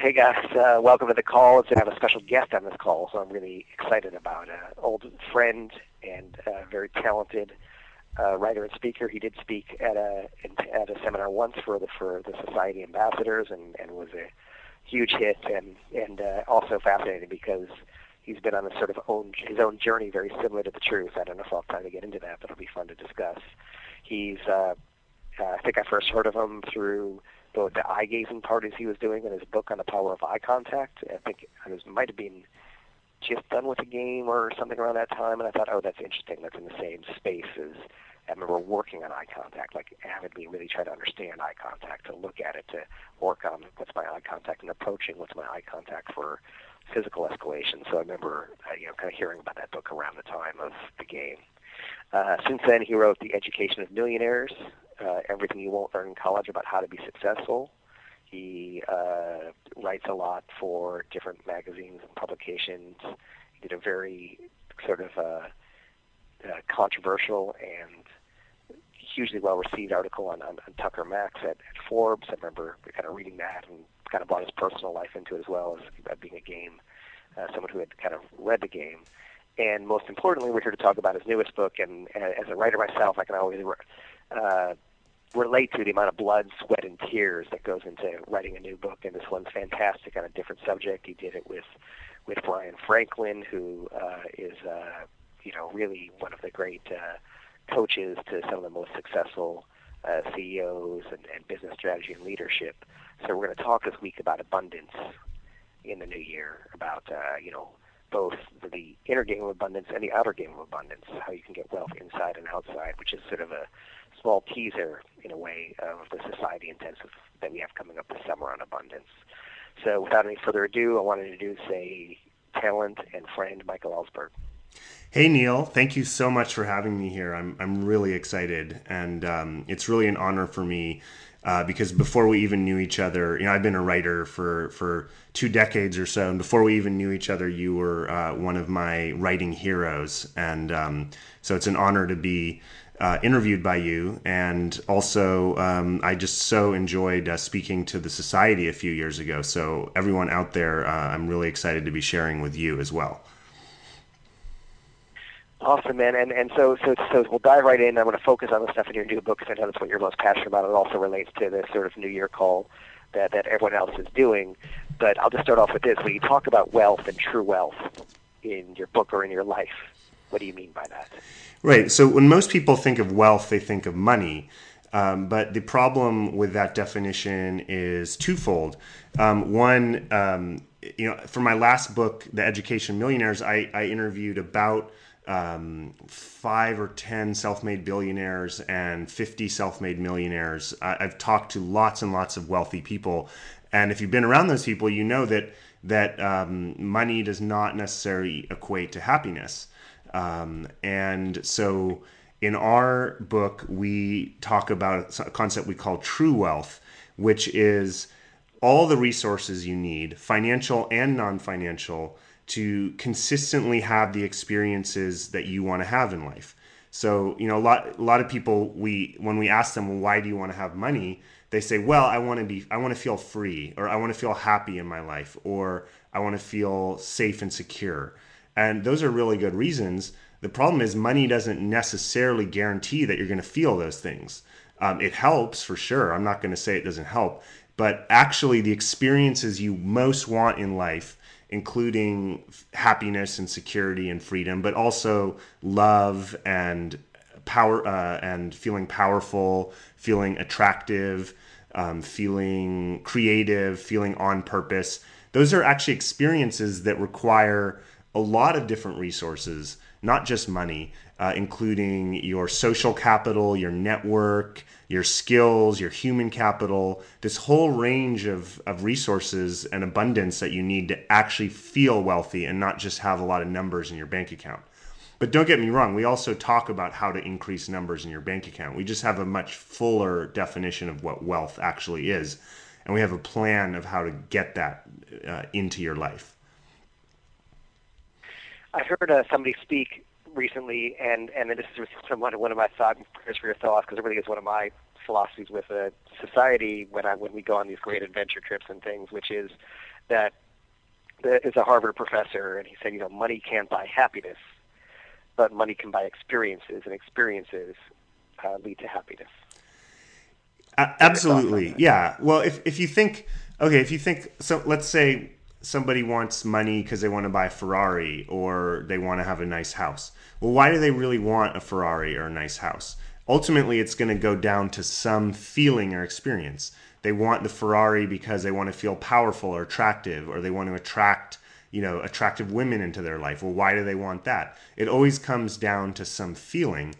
Hey guys, uh, welcome to the call. It's going to have a special guest on this call, so I'm really excited about an old friend and uh, very talented uh, writer and speaker. He did speak at a at a seminar once for the for the Society Ambassadors and, and was a huge hit and and uh, also fascinating because he's been on a sort of own his own journey very similar to the truth. I don't know if I'll have time to get into that, but it'll be fun to discuss. He's uh, uh, I think I first heard of him through the, the eye gazing parties he was doing in his book on the power of eye contact. I think it was might have been just done with a game or something around that time, and I thought, oh, that's interesting. That's in the same space as I remember working on eye contact, like avidly, really try to understand eye contact, to look at it, to work on what's my eye contact, and approaching what's my eye contact for physical escalation. So I remember, uh, you know, kind of hearing about that book around the time of the game. Uh, since then, he wrote The Education of Millionaires, uh, everything you won't learn in college about how to be successful. He uh, writes a lot for different magazines and publications. He did a very sort of uh, uh, controversial and hugely well received article on, on, on Tucker Max at, at Forbes. I remember kind of reading that and kind of brought his personal life into it as well as uh, being a game, uh, someone who had kind of read the game. And most importantly, we're here to talk about his newest book. And, and as a writer myself, I can always uh, relate to the amount of blood, sweat, and tears that goes into writing a new book. And this one's fantastic on a different subject. He did it with with Bryan Franklin, who uh, is uh, you know really one of the great uh, coaches to some of the most successful uh, CEOs and, and business strategy and leadership. So we're going to talk this week about abundance in the new year, about uh, you know both the inner game of abundance and the outer game of abundance, how you can get wealth inside and outside, which is sort of a small teaser, in a way, of the society intensive that we have coming up this summer on abundance. So without any further ado, I want to introduce a talent and friend, Michael Ellsberg. Hey Neil, thank you so much for having me here. I'm I'm really excited, and um, it's really an honor for me uh, because before we even knew each other, you know, I've been a writer for for two decades or so, and before we even knew each other, you were uh, one of my writing heroes, and um, so it's an honor to be uh, interviewed by you. And also, um, I just so enjoyed uh, speaking to the society a few years ago. So, everyone out there, uh, I'm really excited to be sharing with you as well. Awesome, man. And and so so so we'll dive right in. I'm going to focus on the stuff in your new book because I know that's what you're most passionate about. It also relates to this sort of New Year call that that everyone else is doing. But I'll just start off with this. When you talk about wealth and true wealth in your book or in your life, what do you mean by that? Right. So when most people think of wealth, they think of money. Um, but the problem with that definition is twofold. Um, one, um, you know, for my last book, The Education Millionaires, I, I interviewed about um, five or 10 self made billionaires and 50 self made millionaires. I, I've talked to lots and lots of wealthy people. And if you've been around those people, you know that, that um, money does not necessarily equate to happiness. Um, and so in our book, we talk about a concept we call true wealth, which is all the resources you need, financial and non financial, to consistently have the experiences that you want to have in life. So, you know, a lot a lot of people we when we ask them, well, why do you want to have money? They say, well, I want to be I want to feel free or I want to feel happy in my life or I want to feel safe and secure. And those are really good reasons. The problem is money doesn't necessarily guarantee that you're going to feel those things. Um, it helps for sure. I'm not going to say it doesn't help, but actually the experiences you most want in life including happiness and security and freedom, but also love and power uh, and feeling powerful, feeling attractive, um, feeling creative, feeling on purpose. Those are actually experiences that require a lot of different resources, not just money, uh, including your social capital, your network, your skills, your human capital, this whole range of, of resources and abundance that you need to actually feel wealthy and not just have a lot of numbers in your bank account. But don't get me wrong, we also talk about how to increase numbers in your bank account. We just have a much fuller definition of what wealth actually is. And we have a plan of how to get that uh, into your life. I heard uh, somebody speak recently, and and this is somewhat one of my thoughts for your thoughts because it really is one of my philosophies with a society when I when we go on these great adventure trips and things, which is that there is a Harvard professor, and he said, you know, money can't buy happiness, but money can buy experiences, and experiences uh, lead to happiness. Uh, absolutely, yeah. Well, if if you think, okay, if you think, so let's say somebody wants money because they want to buy a Ferrari or they want to have a nice house. Well, why do they really want a Ferrari or a nice house? ultimately it's going to go down to some feeling or experience. They want the Ferrari because they want to feel powerful or attractive, or they want to attract, you know, attractive women into their life. Well, why do they want that? It always comes down to some feeling.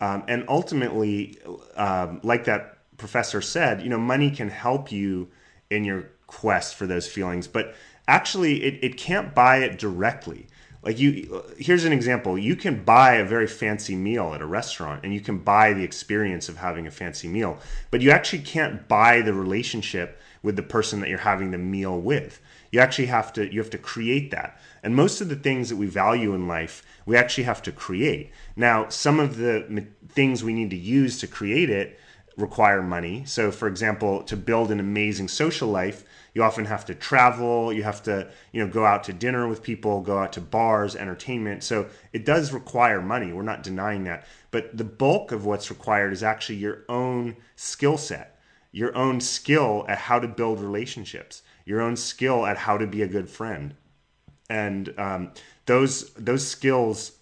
Um, and ultimately, um, like that professor said, you know, money can help you in your quest for those feelings, but actually, it, it can't buy it directly. Like you here's an example. You can buy a very fancy meal at a restaurant and you can buy the experience of having a fancy meal but you actually can't buy the relationship with the person that you're having the meal with. You actually have to you have to create that. And most of the things that we value in life we actually have to create. Now some of the things we need to use to create it require money. So for example to build an amazing social life you often have to travel you have to you know go out to dinner with people go out to bars entertainment. So it does require money. We're not denying that. But the bulk of what's required is actually your own skill set your own skill at how to build relationships your own skill at how to be a good friend. And um, those those skills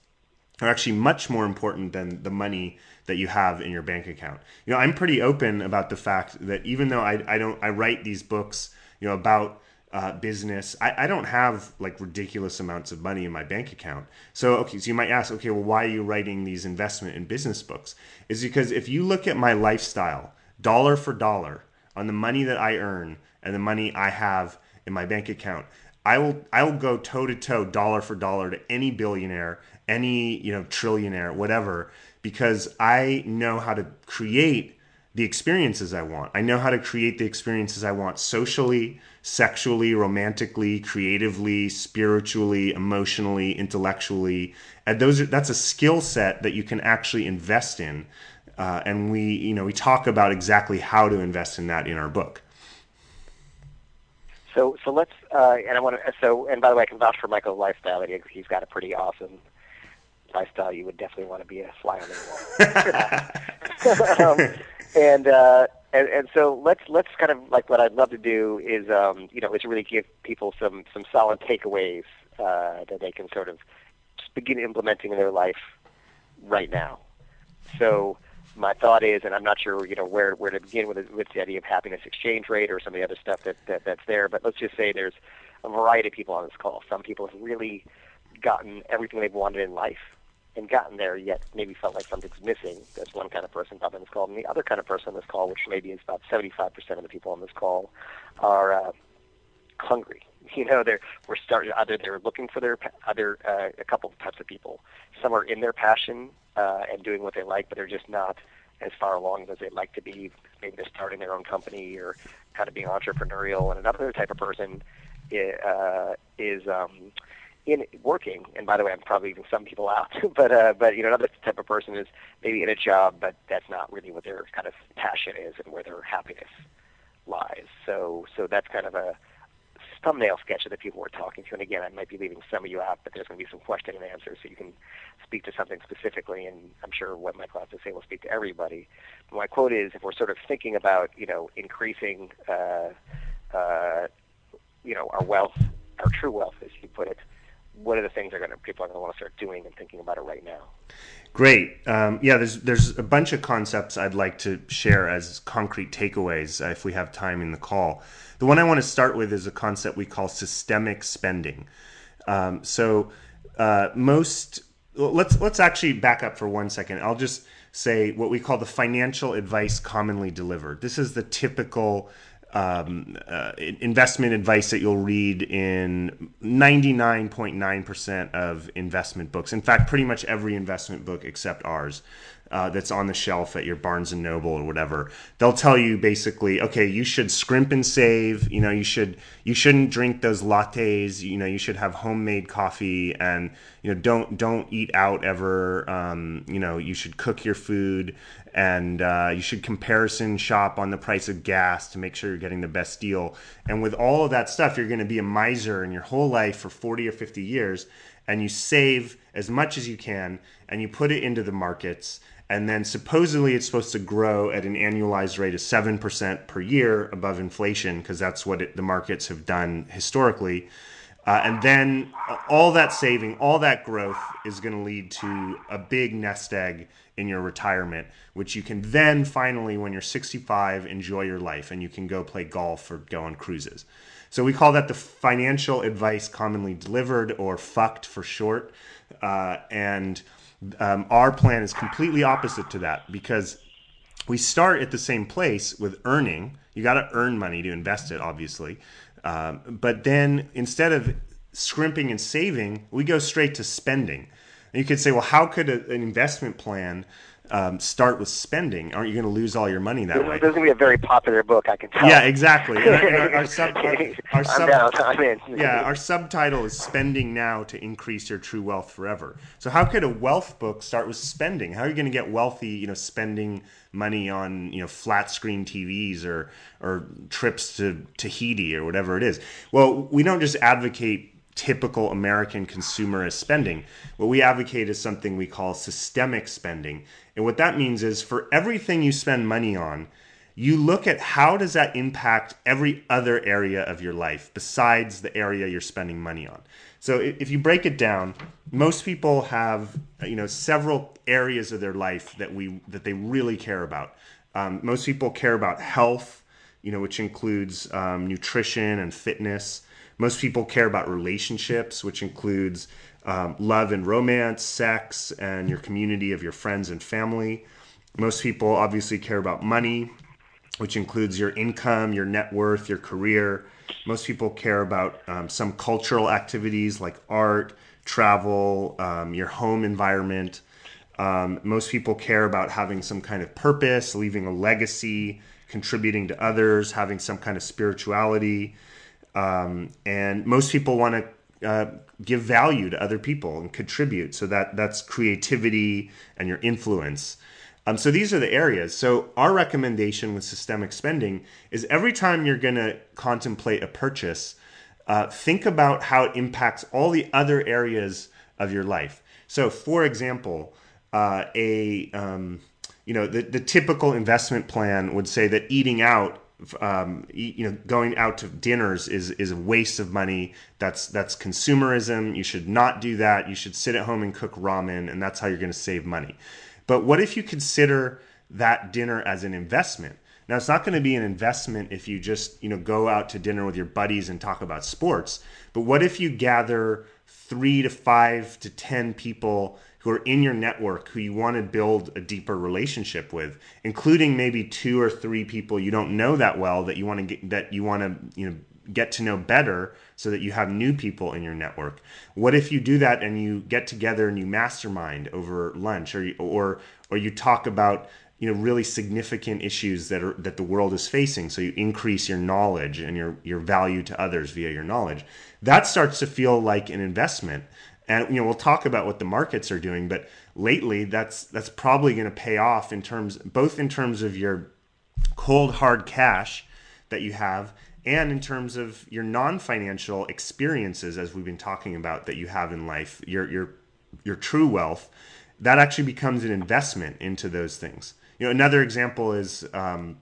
are actually much more important than the money that you have in your bank account. You know, I'm pretty open about the fact that even though I, I don't I write these books you know, about uh, business. I, I don't have like ridiculous amounts of money in my bank account. So, okay, so you might ask, okay, well, why are you writing these investment and business books? Is because if you look at my lifestyle, dollar for dollar, on the money that I earn and the money I have in my bank account, I will I will go toe to toe, dollar for dollar, to any billionaire, any you know trillionaire, whatever, because I know how to create the experiences I want. I know how to create the experiences I want socially, sexually, romantically, creatively, spiritually, emotionally, intellectually. And those are, that's a skill set that you can actually invest in. Uh, and we, you know, we talk about exactly how to invest in that in our book. So, so let's, uh, and I want to, so, and by the way, I can vouch for Michael's lifestyle. He's got a pretty awesome lifestyle. You would definitely want to be a fly on the wall. um, and uh, and and so let's let's kind of like what I'd love to do is um, you know is really give people some some solid takeaways uh, that they can sort of begin implementing in their life right now. So my thought is, and I'm not sure you know where where to begin with with the idea of happiness exchange rate or some of the other stuff that, that that's there, but let's just say there's a variety of people on this call. Some people have really gotten everything they've wanted in life and gotten there yet maybe felt like something's missing. There's one kind of person on this call, and the other kind of person on this call, which maybe is about 75% of the people on this call, are uh, hungry. You know, they're we're starting either they're looking for their other uh, a couple types of people. Some are in their passion uh, and doing what they like, but they're just not as far along as they'd like to be. Maybe they're starting their own company or kind of being entrepreneurial. And another type of person uh, is um, in working, and by the way, I'm probably leaving some people out, but uh, but you know, another type of person is maybe in a job, but that's not really what their kind of passion is and where their happiness lies. So so that's kind of a thumbnail sketch of the people we're talking to. And again, I might be leaving some of you out, but there's going to be some question and answers, so you can speak to something specifically. And I'm sure what my class to say will speak to everybody. But my quote is: if we're sort of thinking about you know increasing uh, uh, you know our wealth, our true wealth, as you put it what are the things are going to people are going to want to start doing and thinking about it right now? Great. Um, yeah, there's there's a bunch of concepts I'd like to share as concrete takeaways uh, if we have time in the call. The one I want to start with is a concept we call systemic spending. Um, so uh, most let's let's actually back up for one second. I'll just say what we call the financial advice commonly delivered. This is the typical um, uh, investment advice that you'll read in 99.9% of investment books. In fact, pretty much every investment book except ours. uh, that's on the shelf at your Barnes and Noble or whatever. They'll tell you basically, okay, you should scrimp and save. You know, you should you shouldn't drink those lattes. You know, you should have homemade coffee, and you know, don't don't eat out ever. Um, you know, you should cook your food, and uh, you should comparison shop on the price of gas to make sure you're getting the best deal. And with all of that stuff, you're going to be a miser in your whole life for 40 or 50 years, and you save as much as you can, and you put it into the markets and then supposedly it's supposed to grow at an annualized rate of 7% per year above inflation because that's what it, the markets have done historically uh, and then all that saving all that growth is going to lead to a big nest egg in your retirement which you can then finally when you're 65 enjoy your life and you can go play golf or go on cruises so we call that the financial advice commonly delivered or fucked for short uh, and um, our plan is completely opposite to that because we start at the same place with earning. You got to earn money to invest it, obviously. Um, but then instead of scrimping and saving, we go straight to spending. And you could say, well, how could a, an investment plan um, start with spending, aren't you going to lose all your money that this, way? This is going to be a very popular book, I can tell. Yeah, exactly. our, our, our, sub, our, our sub, yeah, our subtitle is "Spending Now to Increase Your True Wealth Forever." So, how could a wealth book start with spending? How are you going to get wealthy? You know, spending money on you know flat screen TVs or or trips to Tahiti or whatever it is. Well, we don't just advocate typical American consumerist spending. What we advocate is something we call systemic spending. And what that means is for everything you spend money on, you look at how does that impact every other area of your life besides the area you're spending money on. So if you break it down, most people have you know several areas of their life that we that they really care about. Um, most people care about health, you know, which includes um, nutrition and fitness. Most people care about relationships, which includes um, love and romance, sex, and your community of your friends and family. Most people obviously care about money, which includes your income, your net worth, your career. Most people care about um, some cultural activities like art, travel, um, your home environment. Um, most people care about having some kind of purpose, leaving a legacy, contributing to others, having some kind of spirituality. Um, and most people want to uh, give value to other people and contribute. So that that's creativity and your influence. Um, so these are the areas. So our recommendation with systemic spending is every time you're going to contemplate a purchase, uh, think about how it impacts all the other areas of your life. So, for example, uh, a um, you know the, the typical investment plan would say that eating out um, you know, going out to dinners is is a waste of money. That's that's consumerism. You should not do that. You should sit at home and cook ramen, and that's how you're going to save money. But what if you consider that dinner as an investment? Now, it's not going to be an investment if you just you know go out to dinner with your buddies and talk about sports. But what if you gather three to five to ten people who are in your network who you want to build a deeper relationship with, including maybe two or three people you don't know that well that you want to get that you want to you know get to know better so that you have new people in your network. What if you do that and you get together and you mastermind over lunch or or or you talk about you know really significant issues that are that the world is facing so you increase your knowledge and your your value to others via your knowledge that starts to feel like an investment and you know we'll talk about what the markets are doing but lately that's that's probably going to pay off in terms both in terms of your cold hard cash that you have and in terms of your non-financial experiences as we've been talking about that you have in life your your your true wealth that actually becomes an investment into those things. You know another example is um,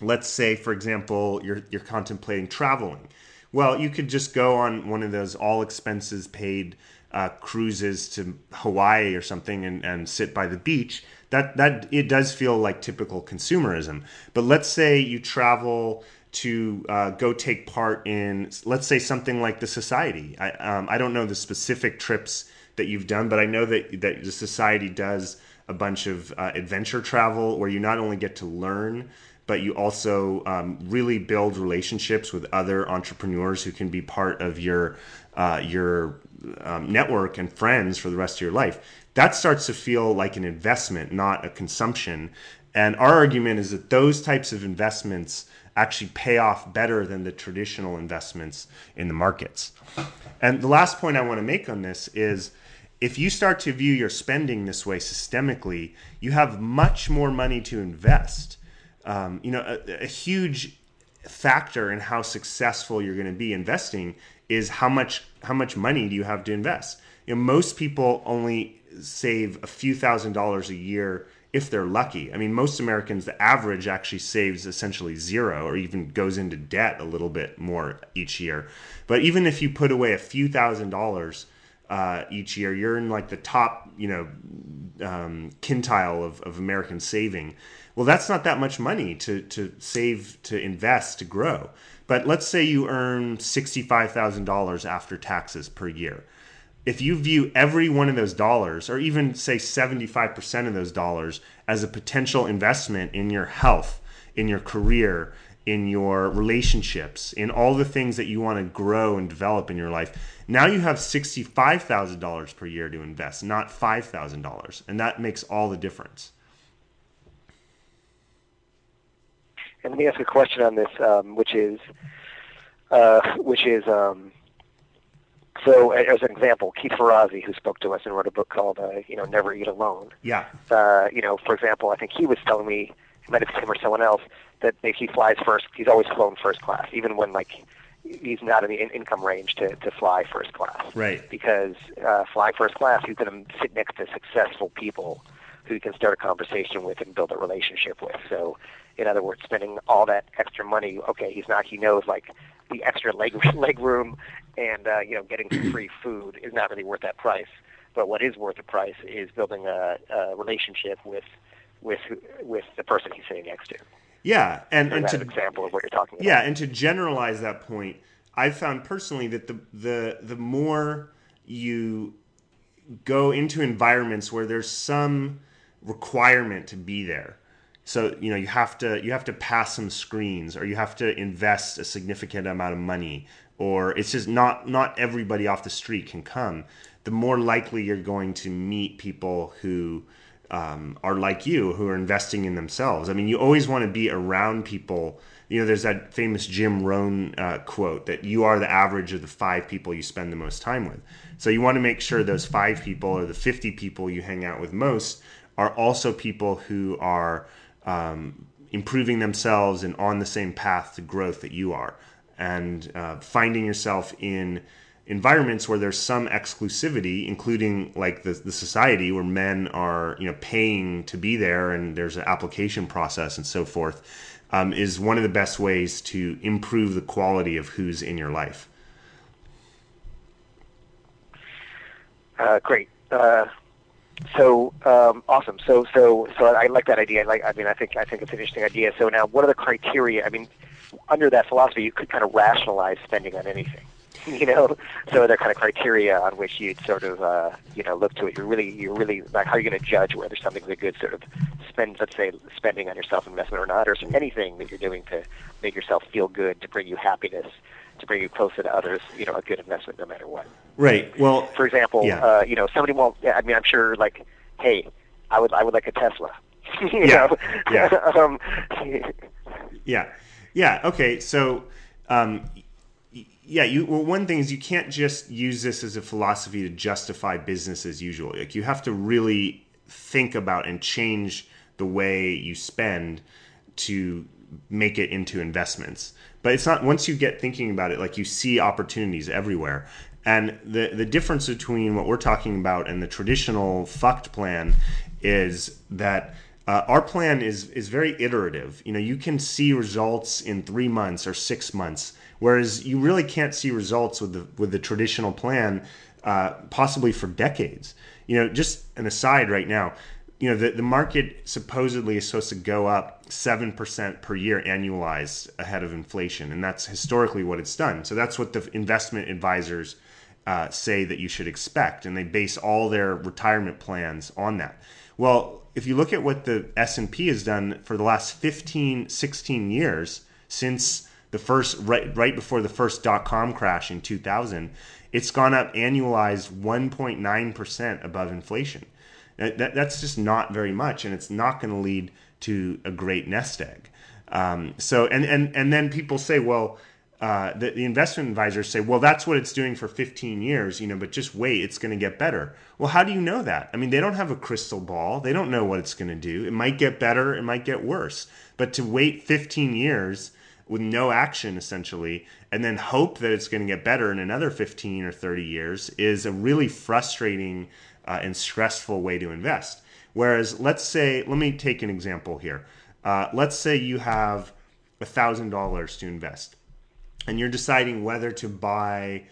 let's say for example you're you're contemplating traveling. Well you could just go on one of those all expenses paid uh, cruises to Hawaii or something and, and sit by the beach, that that it does feel like typical consumerism. But let's say you travel to uh, go take part in, let's say something like the society. I um, I don't know the specific trips that you've done, but I know that that the society does a bunch of uh, adventure travel where you not only get to learn but you also um, really build relationships with other entrepreneurs who can be part of your uh, your um, network and friends for the rest of your life. That starts to feel like an investment, not a consumption. And our argument is that those types of investments actually pay off better than the traditional investments in the markets. And the last point I want to make on this is if you start to view your spending this way systemically, you have much more money to invest. Um, you know, a, a huge factor in how successful you're going to be investing is how much how much money do you have to invest. You know, most people only save a few thousand dollars a year if they're lucky. I mean, most Americans, the average actually saves essentially zero or even goes into debt a little bit more each year. But even if you put away a few thousand dollars uh, each year, you're in like the top, you know, um, quintile of, of American saving. Well, that's not that much money to, to save, to invest, to grow. But let's say you earn $65,000 after taxes per year if you view every one of those dollars, or even say 75% of those dollars, as a potential investment in your health, in your career, in your relationships, in all the things that you want to grow and develop in your life, now you have $65,000 per year to invest, not $5,000. And that makes all the difference. And let me ask a question on this, um, which is, uh, which is, um, so, as an example, Keith Ferrazzi, who spoke to us and wrote a book called, uh, you know, Never Eat Alone. Yeah. Uh, you know, for example, I think he was telling me, it might have been him or someone else, that if he flies first, he's always flown first class, even when like he's not in the in- income range to, to fly first class. Right. Because uh, flying first class, he's going to sit next to successful people who you can start a conversation with and build a relationship with. So, in other words, spending all that extra money, okay, he's not, he knows like the extra leg leg room and uh, you know getting some free food is not really worth that price. But what is worth the price is building a, a relationship with with with the person he's sitting next to. Yeah, and, so and to an example of what you're talking about. Yeah, and to generalize that point, I've found personally that the the the more you go into environments where there's some requirement to be there so you know you have to you have to pass some screens or you have to invest a significant amount of money or it's just not not everybody off the street can come. The more likely you're going to meet people who um, are like you who are investing in themselves. I mean you always want to be around people. You know there's that famous jim rohn uh, quote that you are the average of the five people you spend the most time with. So you want to make sure those five people or the 50 people you hang out with most are also people who are um, improving themselves and on the same path to growth that you are, and uh, finding yourself in environments where there's some exclusivity, including like the, the society where men are you know paying to be there and there's an application process and so forth, um, is one of the best ways to improve the quality of who's in your life. Uh, great. Uh, so um, awesome. So so so I like that idea. I like I mean I think I think it's an interesting idea. So now, what are the criteria? I mean, under that philosophy, you could kind of rationalize spending on anything. You know, so are there kind of criteria on which you'd sort of uh, you know look to it? You're really you're really like how are you going to judge whether something's a good sort of spend let's say spending on yourself investment or not, or anything that you're doing to make yourself feel good to bring you happiness to bring you closer to others, you know, a good investment no matter what. Right. Well, for example, yeah. uh, you know, somebody won't. I mean, I'm sure, like, hey, I would, I would like a Tesla. you yeah. know? Yeah. um, yeah. Yeah. Okay. So, um, yeah, you well one thing is you can't just use this as a philosophy to justify business as usual. Like you have to really think about and change the way you spend to make it into investments. But it's not once you get thinking about it, like you see opportunities everywhere. And the the difference between what we're talking about and the traditional fucked plan is that uh, our plan is is very iterative. You know, you can see results in three months or six months, whereas you really can't see results with the with the traditional plan, uh, possibly for decades. You know, just an aside right now you know the, the market supposedly is supposed to go up 7% per year annualized ahead of inflation and that's historically what it's done so that's what the investment advisors uh, say that you should expect and they base all their retirement plans on that well if you look at what the S&P has done for the last 15, 16 years since the first right right before the first dot com crash in 2000, it's gone up annualized 1.9% above inflation. That, that's just not very much, and it's not going to lead to a great nest egg. Um, so, and, and, and then people say, well, uh, the, the, investment advisors say, well, that's what it's doing for 15 years, you know, but just wait, it's going to get better. Well, how do you know that? I mean, they don't have a crystal ball. They don't know what it's going to do. It might get better, it might get worse. But to wait 15 years with no action essentially and then hope that it's going to get better in another 15 or 30 years is a really frustrating uh, and stressful way to invest whereas let's say let me take an example here uh, let's say you have $1000 to invest and you're deciding whether to buy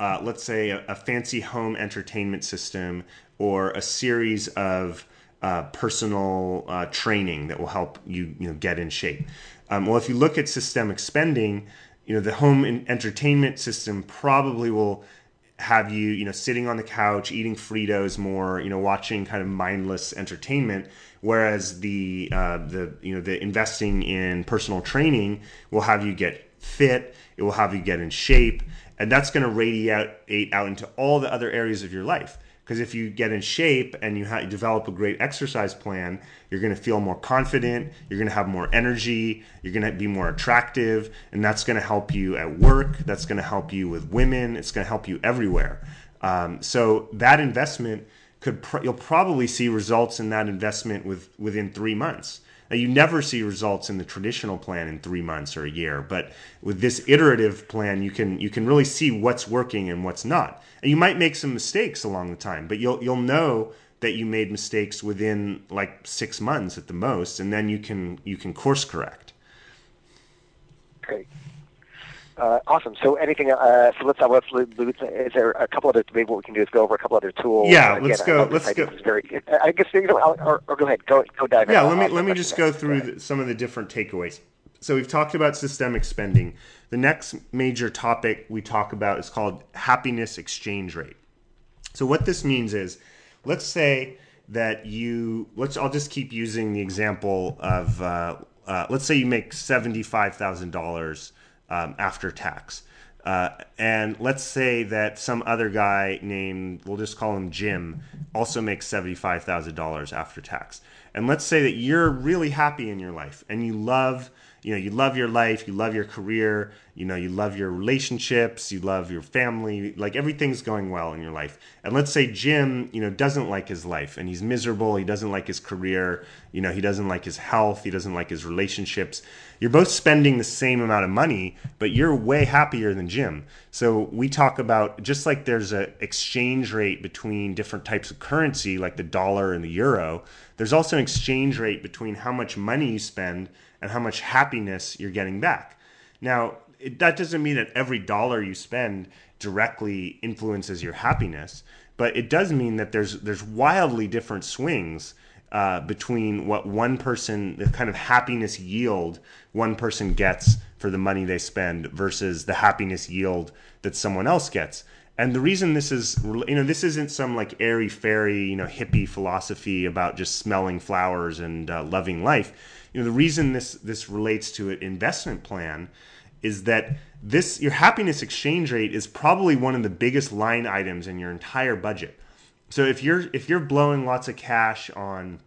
uh, let's say a, a, fancy home entertainment system or a series of uh, personal uh, training that will help you, you know, get in shape. Um, well, if you look at systemic spending, you know the home entertainment system probably will have you, you know, sitting on the couch eating Fritos more, you know, watching kind of mindless entertainment. Whereas the uh, the you know the investing in personal training will have you get fit. It will have you get in shape, and that's going to radiate out into all the other areas of your life. Because if you get in shape and you, ha- you develop a great exercise plan, you're going to feel more confident, you're going to have more energy, you're going to be more attractive, and that's going to help you at work, that's going to help you with women, it's going to help you everywhere. Um, so that investment could pr- you'll probably see results in that investment with within three months. Now, you never see results in the traditional plan in three months or a year, but with this iterative plan, you can you can really see what's working and what's not. And you might make some mistakes along the time, but you'll you'll know that you made mistakes within like six months at the most, and then you can you can course correct. Great. Uh, awesome. So anything? Uh, so let's uh, let's is there a couple other maybe what we can do is go over a couple other tools. Yeah, let's go. Let's go. Very. I guess you know, or, or, go ahead. Go go dive. Yeah. Let me let me just go through the, some of the different takeaways. So we've talked about systemic spending. The next major topic we talk about is called happiness exchange rate. So what this means is, let's say that you let's I'll just keep using the example of uh, uh, let's say you make seventy five thousand dollars um, after tax. Uh, and let's say that some other guy named, we'll just call him Jim, also makes $75,000 after tax. And let's say that you're really happy in your life and you love you know you love your life you love your career you know you love your relationships you love your family like everything's going well in your life and let's say jim you know doesn't like his life and he's miserable he doesn't like his career you know he doesn't like his health he doesn't like his relationships you're both spending the same amount of money but you're way happier than jim so we talk about just like there's an exchange rate between different types of currency like the dollar and the euro there's also an exchange rate between how much money you spend and how much happiness you're getting back. Now, it, that doesn't mean that every dollar you spend directly influences your happiness, but it does mean that there's there's wildly different swings uh, between what one person, the kind of happiness yield one person gets for the money they spend versus the happiness yield that someone else gets. And the reason this is, you know, this isn't some like airy fairy, you know, hippie philosophy about just smelling flowers and uh, loving life you know the reason this this relates to an investment plan is that this your happiness exchange rate is probably one of the biggest line items in your entire budget. So if you're if you're blowing lots of cash on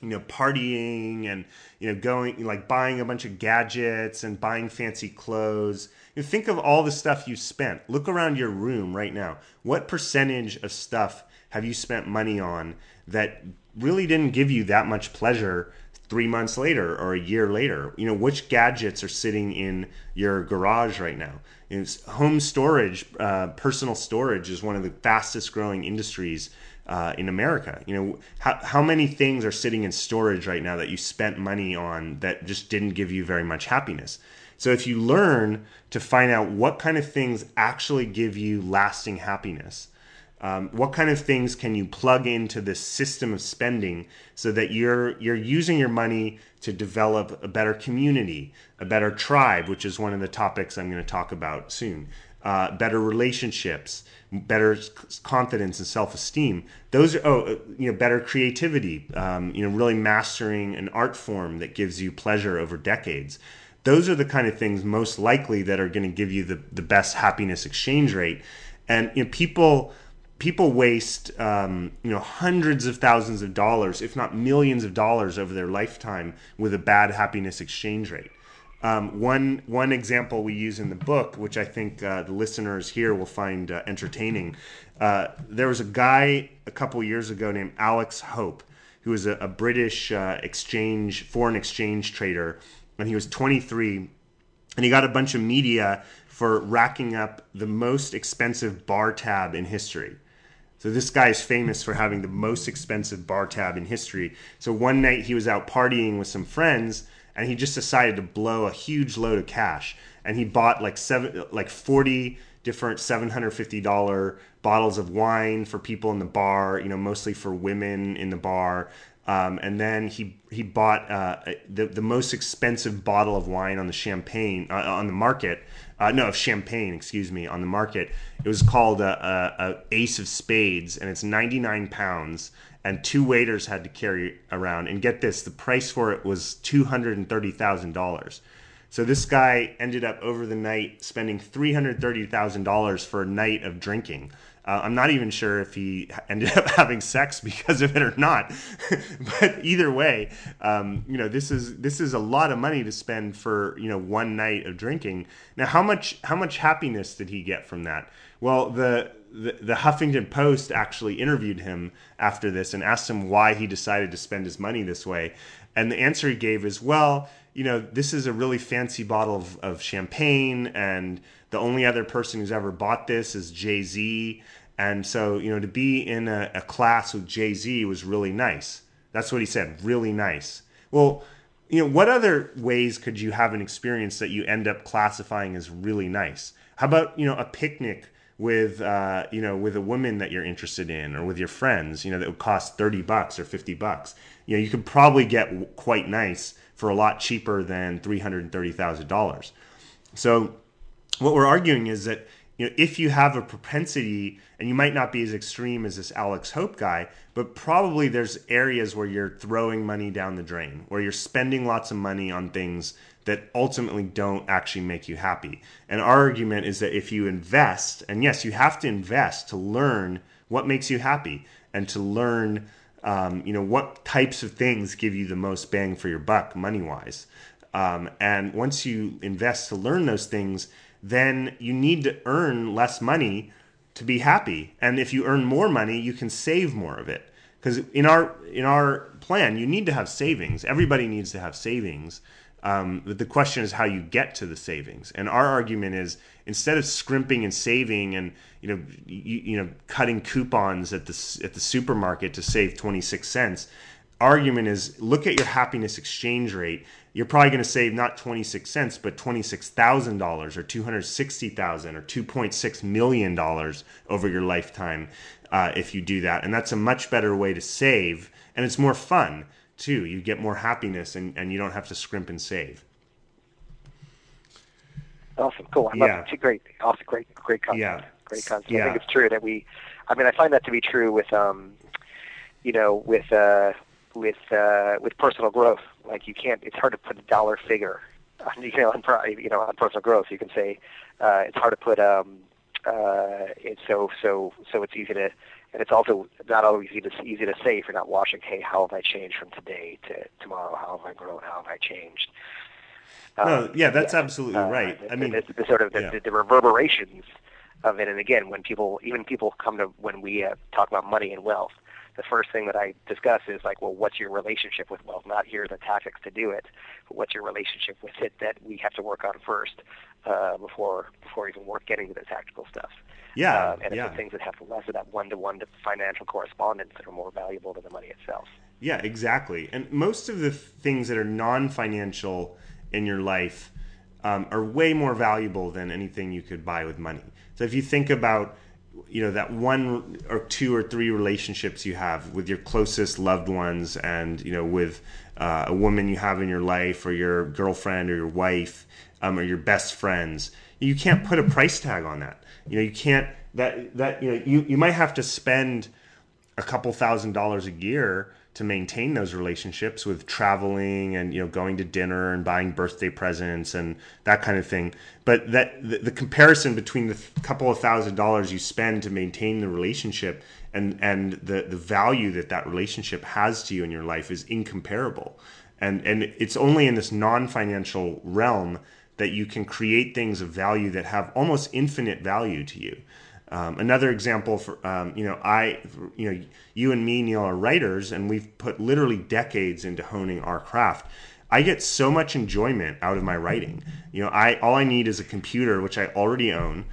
you know partying and you know going like buying a bunch of gadgets and buying fancy clothes you know, think of all the stuff you spent. Look around your room right now. What percentage of stuff have you spent money on that really didn't give you that much pleasure three months later or a year later? You know, which gadgets are sitting in your garage right now? Home storage, uh, personal storage is one of the fastest growing industries uh, in America. You know, how, how many things are sitting in storage right now that you spent money on that just didn't give you very much happiness? So if you learn to find out what kind of things actually give you lasting happiness, um, what kind of things can you plug into this system of spending so that you're you're using your money to develop a better community, a better tribe, which is one of the topics I'm going to talk about soon. uh, better relationships, better confidence and self-esteem. Those are, oh, uh, you know, better creativity, um, you know, really mastering an art form that gives you pleasure over decades. Those are the kind of things most likely that are going to give you the, the best happiness exchange rate. And you know, people people waste um, you know hundreds of thousands of dollars, if not millions of dollars, over their lifetime with a bad happiness exchange rate. Um, one one example we use in the book, which I think uh, the listeners here will find uh, entertaining, uh, there was a guy a couple years ago named Alex Hope, who was a, a British uh, exchange foreign exchange trader, and he was 23, and he got a bunch of media for racking up the most expensive bar tab in history. So this guy is famous for having the most expensive bar tab in history. So one night he was out partying with some friends and he just decided to blow a huge load of cash and he bought like seven like 40 different $750 bottles of wine for people in the bar, you know, mostly for women in the bar. Um, and then he he bought uh, the the most expensive bottle of wine on the champagne uh, on the market. Uh, no, of champagne, excuse me, on the market. It was called a, a, a Ace of Spades, and it's 99 pounds. And two waiters had to carry around. And get this, the price for it was two hundred and thirty thousand dollars. So this guy ended up over the night spending three hundred thirty thousand dollars for a night of drinking. Uh, I'm not even sure if he ended up having sex because of it or not. but either way, um, you know, this is this is a lot of money to spend for you know one night of drinking. Now, how much how much happiness did he get from that? Well, the the, the Huffington Post actually interviewed him after this and asked him why he decided to spend his money this way. And the answer he gave is, well, you know, this is a really fancy bottle of, of champagne and the only other person who's ever bought this is Jay Z. And so, you know, to be in a, a class with Jay Z was really nice. That's what he said, really nice. Well, you know, what other ways could you have an experience that you end up classifying as really nice? How about, you know, a picnic with, uh, you know, with a woman that you're interested in or with your friends, you know, that would cost 30 bucks or 50 bucks? You know, you could probably get quite nice for a lot cheaper than $330,000. So, what we're arguing is that you know if you have a propensity and you might not be as extreme as this Alex Hope guy but probably there's areas where you're throwing money down the drain where you're spending lots of money on things that ultimately don't actually make you happy. And our argument is that if you invest and yes you have to invest to learn what makes you happy and to learn um, you know what types of things give you the most bang for your buck money wise um, and once you invest to learn those things then you need to earn less money to be happy. And if you earn more money, you can save more of it. Because in our in our plan, you need to have savings. Everybody needs to have savings. Um, but the question is how you get to the savings. And our argument is instead of scrimping and saving and you know you, you know cutting coupons at the at the supermarket to save 26 cents, argument is look at your happiness exchange rate you're probably going to save not 26 cents but $26,000 or $260000 or 2.6 million dollars over your lifetime uh, if you do that and that's a much better way to save and it's more fun too you get more happiness and, and you don't have to scrimp and save awesome cool I yeah. It. great awesome great great concept yeah. great concept yeah. I think it's true that we I mean I find that to be true with um you know with uh with uh, with personal growth. Like you can't. It's hard to put a dollar figure. On, you know, on you know on personal growth. You can say uh, it's hard to put. Um, uh, it's so so so it's easy to, and it's also not always easy to easy to say if you're not watching. Hey, how have I changed from today to tomorrow? How have I grown? How have I changed? Um, no, yeah, that's yeah. absolutely uh, right. I mean, the, the, sort of the, yeah. the, the reverberations of it. And again, when people, even people come to when we uh, talk about money and wealth, the first thing that I discuss is like, well, what's your relationship with wealth? Not here are the tactics to do it, but what's your relationship with it that we have to work on first uh, before before even work getting to the tactical stuff. Yeah, um, and yeah. it's the things that have less of that one-to-one financial correspondence that are more valuable than the money itself. Yeah, exactly. And most of the things that are non-financial in your life um, are way more valuable than anything you could buy with money. So if you think about you know that one or two or three relationships you have with your closest loved ones and you know with uh, a woman you have in your life or your girlfriend or your wife um, or your best friends You can't put a price tag on that. You know, you can't that that you know you you might have to spend a couple thousand dollars a year to maintain those relationships with traveling and you know going to dinner and buying birthday presents and that kind of thing. But that the, the comparison between the couple of thousand dollars you spend to maintain the relationship and and the the value that that relationship has to you in your life is incomparable. And and it's only in this non-financial realm that you can create things of value that have almost infinite value to you um, another example for um, you know I you know you and me Neil are writers and we've put literally decades into honing our craft. I get so much enjoyment out of my writing. You know, I all I need is a computer which I already own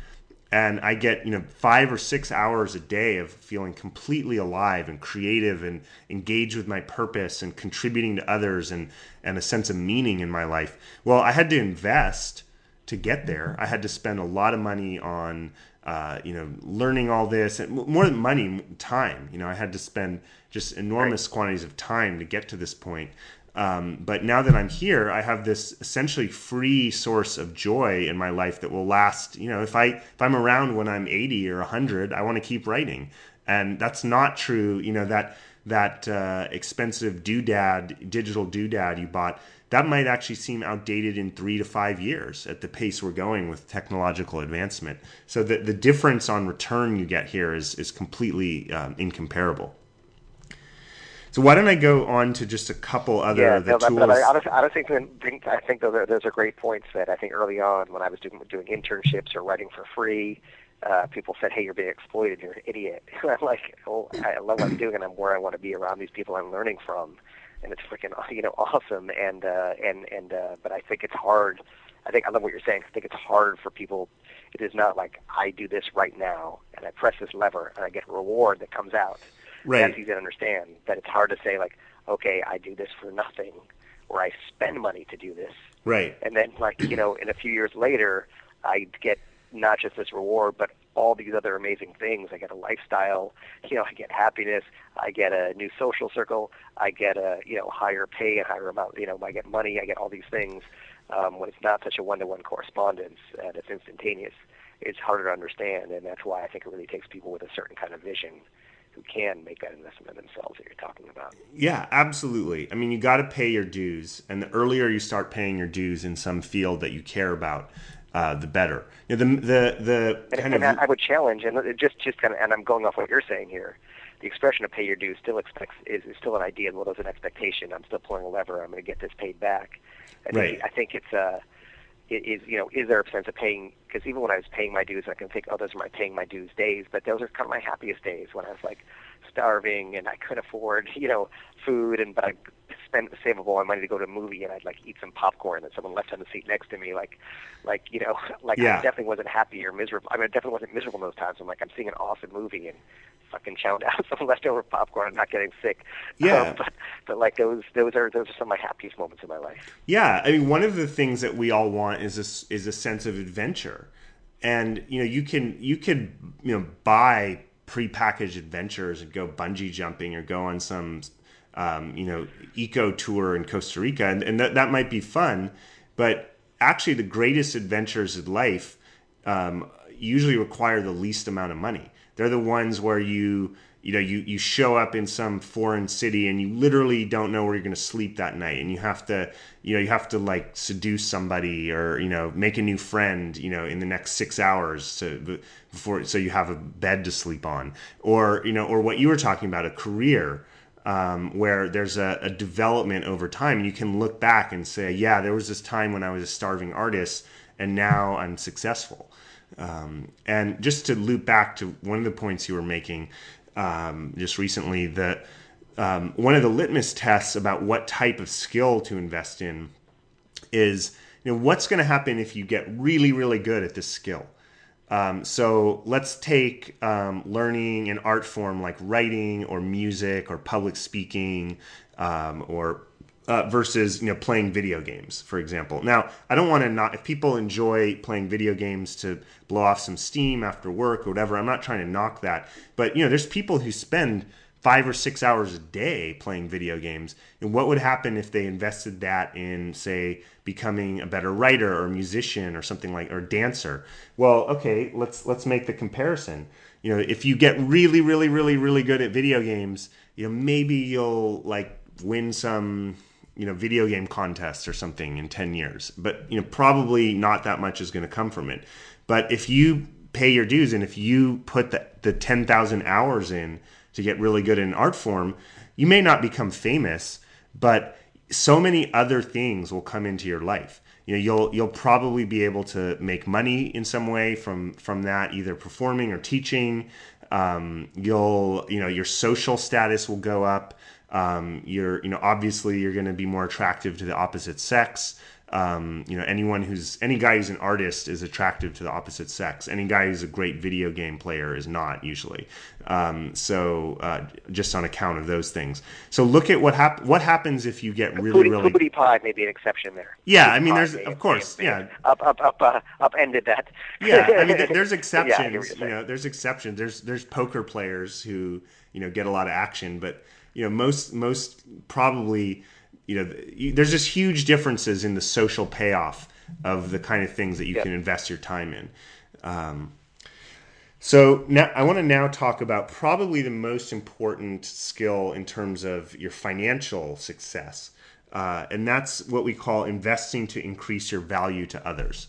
and I get, you know, 5 or 6 hours a day of feeling completely alive and creative and engaged with my purpose and contributing to others and and a sense of meaning in my life. Well, I had to invest to get there. I had to spend a lot of money on uh, you know, learning all this and more than money, time. You know, I had to spend just enormous right. quantities of time to get to this point. Um, but now that I'm here, I have this essentially free source of joy in my life that will last. You know, if I if I'm around when I'm 80 or 100, I want to keep writing, and that's not true. You know that that uh, expensive doodad, digital doodad you bought that might actually seem outdated in three to five years at the pace we're going with technological advancement. So the, the difference on return you get here is, is completely um, incomparable. So why don't I go on to just a couple other yeah, the no, tools? But I honestly, honestly think, I think those are, those are great points that I think early on when I was doing, doing internships or writing for free, uh, people said, "Hey, you're being exploited. You're an idiot." I'm like, "Oh, I love what I'm doing, and I'm where I want to be around these people I'm learning from." And it's freaking you know awesome. And uh, and and uh, but I think it's hard. I think I love what you're saying. I think it's hard for people. It is not like I do this right now and I press this lever and I get a reward that comes out. Right. That's easy to understand. But it's hard to say like, okay, I do this for nothing, or I spend money to do this. Right. And then like you know, in a few years later, I get not just this reward, but all these other amazing things. I get a lifestyle, you know, I get happiness, I get a new social circle, I get a you know higher pay and higher amount, you know, I get money, I get all these things. Um, when it's not such a one-to-one correspondence and it's instantaneous, it's harder to understand, and that's why I think it really takes people with a certain kind of vision who can make that investment themselves that you're talking about. Yeah, absolutely. I mean, you got to pay your dues, and the earlier you start paying your dues in some field that you care about, uh, the better. You know, the the the kind and, of. I would challenge, and just just kind of, and I'm going off what you're saying here. The expression of pay your dues still expects is, is still an idea. Well, there's an expectation. I'm still pulling a lever. I'm going to get this paid back. I right. Think, I think it's uh, is you know, is there a sense of paying? Because even when I was paying my dues, I can think, oh, those are my paying my dues days. But those are kind of my happiest days when I was like starving and I couldn't afford, you know, food, and but I spend save up all my money to go to a movie and I'd like eat some popcorn that someone left on the seat next to me like like you know like yeah. I definitely wasn't happy or miserable I mean I definitely wasn't miserable those times. I'm like I'm seeing an awesome movie and fucking chowing down some leftover popcorn I'm not getting sick. Yeah. um, but but like those those are those are some of my happiest moments in my life. Yeah I mean one of the things that we all want is a, is a sense of adventure. And you know you can you could you know buy prepackaged adventures and go bungee jumping or go on some um, you know, eco tour in Costa Rica, and, and that, that might be fun. But actually, the greatest adventures in life um, usually require the least amount of money. They're the ones where you you know you you show up in some foreign city and you literally don't know where you're going to sleep that night and you have to you know you have to like seduce somebody or you know make a new friend you know in the next 6 hours to before so you have a bed to sleep on or you know or what you were talking about a career um, where there's a, a, development over time. You can look back and say, yeah, there was this time when I was a starving artist, and now I'm successful. Um, and just to loop back to one of the points you were making um, just recently, that um, one of the litmus tests about what type of skill to invest in is you know what's going to happen if you get really really good at this skill um, so let's take um, learning an art form like writing or music or public speaking um, or uh, versus you know playing video games, for example. Now, I don't want to not if people enjoy playing video games to blow off some steam after work or whatever. I'm not trying to knock that, but you know, there's people who spend five or six hours a day playing video games. And what would happen if they invested that in, say, becoming a better writer or musician or something like or dancer? Well, okay, let's let's make the comparison. You know, if you get really, really, really, really good at video games, you know, maybe you'll like win some you know video game contests or something in 10 years but you know probably not that much is going to come from it but if you pay your dues and if you put the, the 10,000 hours in to get really good in art form you may not become famous but so many other things will come into your life. You know you'll you'll probably be able to make money in some way from from that either performing or teaching. Um, you'll you know your social status will go up. Um, you're, you know, obviously you're going to be more attractive to the opposite sex. Um, you know, anyone who's any guy who's an artist is attractive to the opposite sex. Any guy who's a great video game player is not usually. Um, so uh, just on account of those things. So look at what hap- what happens if you get really really. Poopity Pie may be an exception there. Yeah, Poopity I mean, there's of course, may- yeah, up up up uh, upended that. yeah, I mean, there- there's Yeah, I hear what exceptions. you're you know, there's exceptions. There's there's poker players who you know get a lot of action, but you know most most probably you know there's just huge differences in the social payoff of the kind of things that you Yep. can invest your time in. Um, so now I want to now talk about probably the most important skill in terms of your financial success, uh, and that's what we call investing to increase your value to others.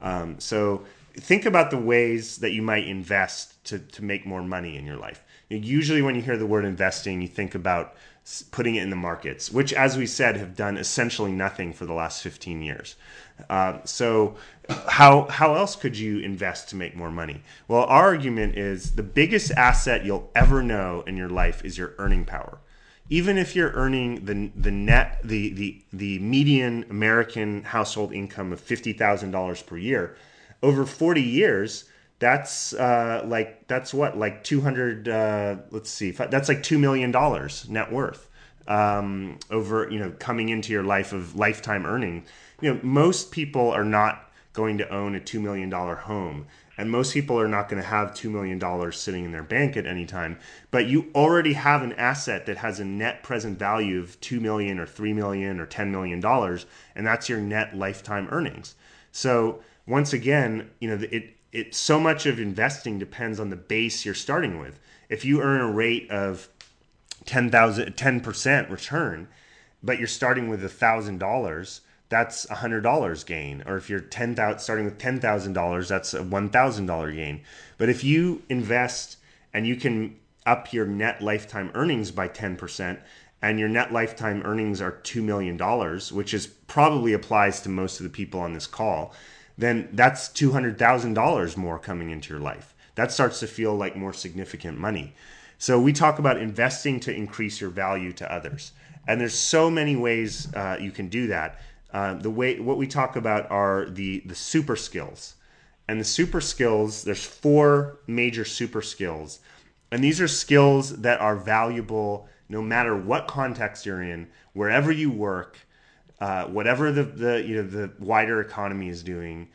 Um, so think about the ways that you might invest to, to make more money in your life. Usually, when you hear the word investing, you think about putting it in the markets, which, as we said, have done essentially nothing for the last 15 years. Uh, so, how, how else could you invest to make more money? Well, our argument is the biggest asset you'll ever know in your life is your earning power even if you're earning the the net the the the median American household income of fifty thousand dollars per year, over forty years, that's uh, like that's what like two hundred. Uh, let's see, that's like two million dollars net worth um, over you know coming into your life of lifetime earning. You know, most people are not going to own a two million dollar home and most people are not going to have $2 million sitting in their bank at any time but you already have an asset that has a net present value of 2 million or 3 million or 10 million dollars and that's your net lifetime earnings so once again you know it it so much of investing depends on the base you're starting with if you earn a rate of 10,000 10% return but you're starting with $1000 that's a hundred dollars gain. Or if you're ten thousand starting with ten thousand dollars, that's a one thousand dollar gain. But if you invest and you can up your net lifetime earnings by ten percent, and your net lifetime earnings are two million dollars, which is probably applies to most of the people on this call, then that's two hundred thousand dollars more coming into your life. That starts to feel like more significant money. So we talk about investing to increase your value to others, and there's so many ways uh, you can do that. Uh, the way what we talk about are the the super skills, and the super skills. There's four major super skills, and these are skills that are valuable no matter what context you're in, wherever you work, uh, whatever the the you know the wider economy is doing,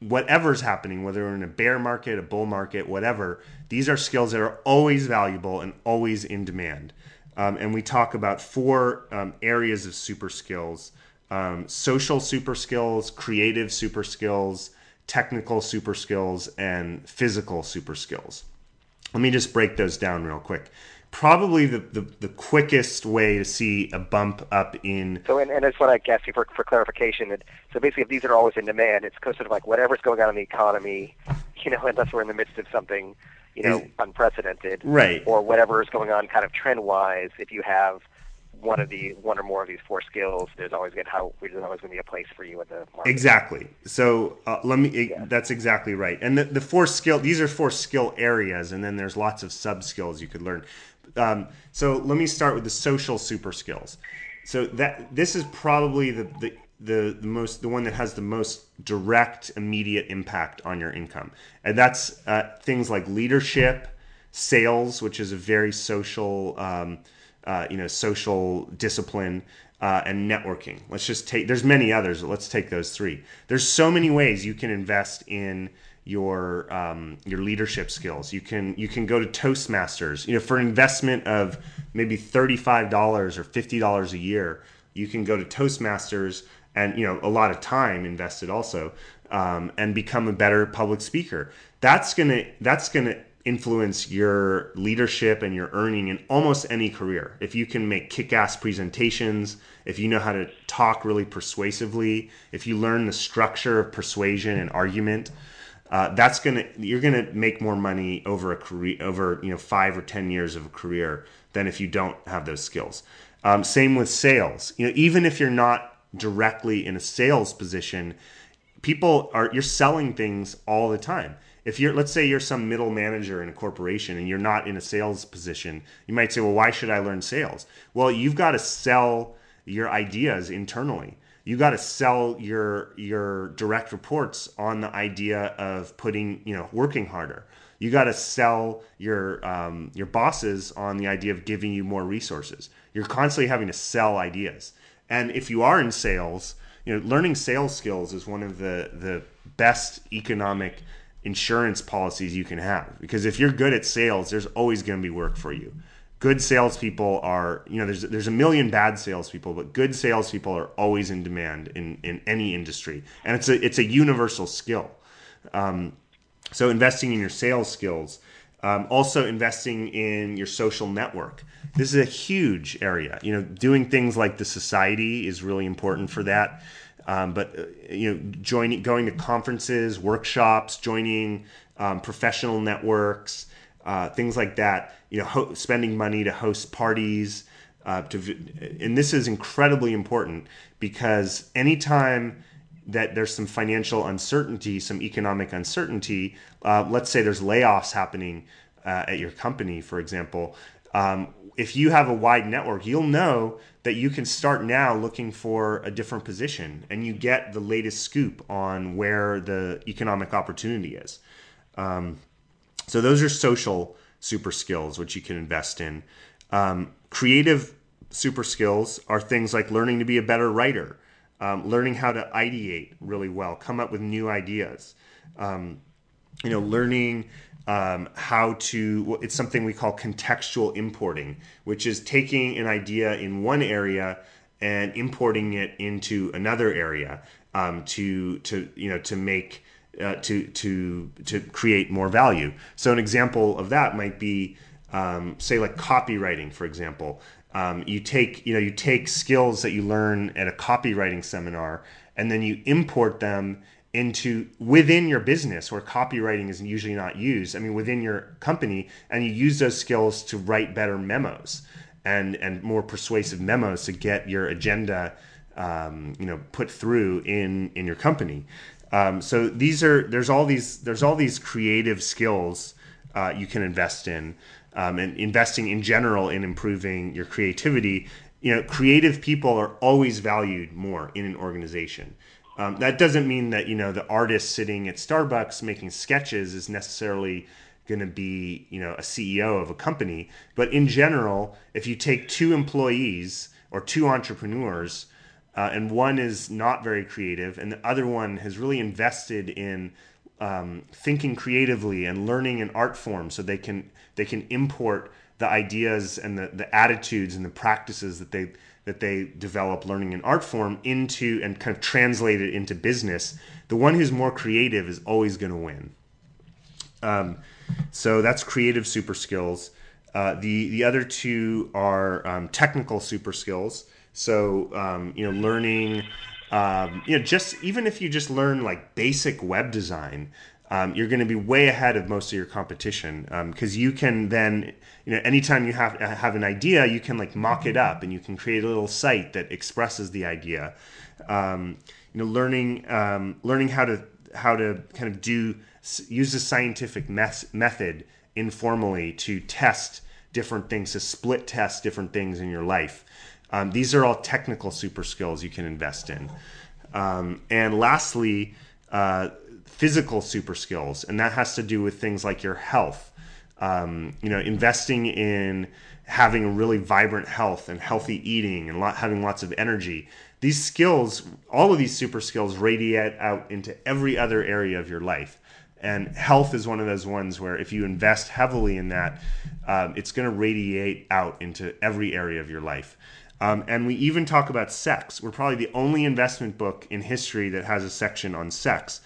whatever's happening, whether we're in a bear market, a bull market, whatever. These are skills that are always valuable and always in demand. Um, and we talk about four um, areas of super skills um, social super skills, creative super skills, technical super skills, and physical super skills. Let me just break those down real quick. Probably the, the, the quickest way to see a bump up in So, and, and I want to ask you for, for clarification. That, so basically, if these are always in demand, it's sort of like whatever's going on in the economy, you know, unless we're in the midst of something, you know, Is- unprecedented, Right. Or whatever is going on, kind of trend-wise. If you have one of the one or more of these four skills, there's always going how there's always going to be a place for you in the market. Exactly. So uh, let me. That's exactly right. And the, the four skill. These are four skill areas, and then there's lots of sub skills you could learn. Um, so let me start with the social super skills. So that this is probably the, the the the most the one that has the most direct immediate impact on your income, and that's uh, things like leadership, sales, which is a very social. Um, uh, you know, social discipline, uh, and networking. Let's just take. There's many others. But let's take those three. There's so many ways you can invest in your um, your leadership skills. You can you can go to Toastmasters. You know, for an investment of maybe thirty five dollars or fifty dollars a year, you can go to Toastmasters and you know a lot of time invested also, um, and become a better public speaker. That's gonna that's gonna influence your leadership and your earning in almost any career. If you can make kick ass presentations, if you know how to talk really persuasively, if you learn the structure of persuasion and argument, uh, that's gonna you're gonna make more money over a career over you know five or ten years of a career than if you don't have those skills. Um, same with sales. You know, even if you're not directly in a sales position, people are you're selling things all the time if you're let's say you're some middle manager in a corporation and you're not in a sales position you might say well why should i learn sales well you've got to sell your ideas internally you got to sell your your direct reports on the idea of putting you know working harder you got to sell your um, your bosses on the idea of giving you more resources you're constantly having to sell ideas and if you are in sales you know learning sales skills is one of the the best economic insurance policies you can have. Because if you're good at sales, there's always going to be work for you. Good salespeople are, you know, there's there's a million bad salespeople, but good salespeople are always in demand in in any industry, and it's a it's a universal skill. Um, so investing in your sales skills, um, also investing in your social network. This is a huge area. You know, doing things like the society is really important for that. Um, but uh, you know, joining, going to conferences, workshops, joining um, professional networks, uh, things like that. You know, ho- spending money to host parties. Uh, to, and this is incredibly important because anytime that there's some financial uncertainty, some economic uncertainty, uh, let's say there's layoffs happening uh, at your company, for example. Um, if you have a wide network, you'll know that you can start now looking for a different position and you get the latest scoop on where the economic opportunity is. Um, so, those are social super skills which you can invest in. Um, creative super skills are things like learning to be a better writer, um, learning how to ideate really well, come up with new ideas. Um, you know, learning um, how to it's something we call contextual importing which is taking an idea in one area and importing it into another area um, to to you know to make uh, to to to create more value so an example of that might be um, say like copywriting for example um, you take you know you take skills that you learn at a copywriting seminar and then you import them into within your business where copywriting is usually not used. I mean, within your company, and you use those skills to write better memos and and more persuasive memos to get your agenda, um, you know, put through in in your company. Um, so these are there's all these there's all these creative skills uh, you can invest in, um, and investing in general in improving your creativity. You know, creative people are always valued more in an organization. Um, that doesn't mean that you know the artist sitting at Starbucks making sketches is necessarily going to be you know a CEO of a company. But in general, if you take two employees or two entrepreneurs, uh, and one is not very creative, and the other one has really invested in um, thinking creatively and learning an art form, so they can they can import the ideas and the, the attitudes and the practices that they that they develop learning an art form into and kind of translate it into business, the one who's more creative is always going to win. Um, so that's creative super skills. Uh, the the other two are um, technical super skills. So um, you know, learning, um, you know, just even if you just learn like basic web design, um, you're going to be way ahead of most of your competition because um, you can then you know anytime you have have an idea you can like mock it up and you can create a little site that expresses the idea. Um, you know learning um, learning how to how to kind of do use a scientific mes- method informally to test different things to split test different things in your life um, these are all technical super skills you can invest in um, and lastly uh, physical super skills, and that has to do with things like your health. Um, you know, investing in having a really vibrant health and healthy eating and lot, having lots of energy. These skills, all of these super skills, radiate out into every other area of your life. And health is one of those ones where if you invest heavily in that, um, it's going to radiate out into every area of your life. Um, and we even talk about sex. We're probably the only investment book in history that has a section on sex.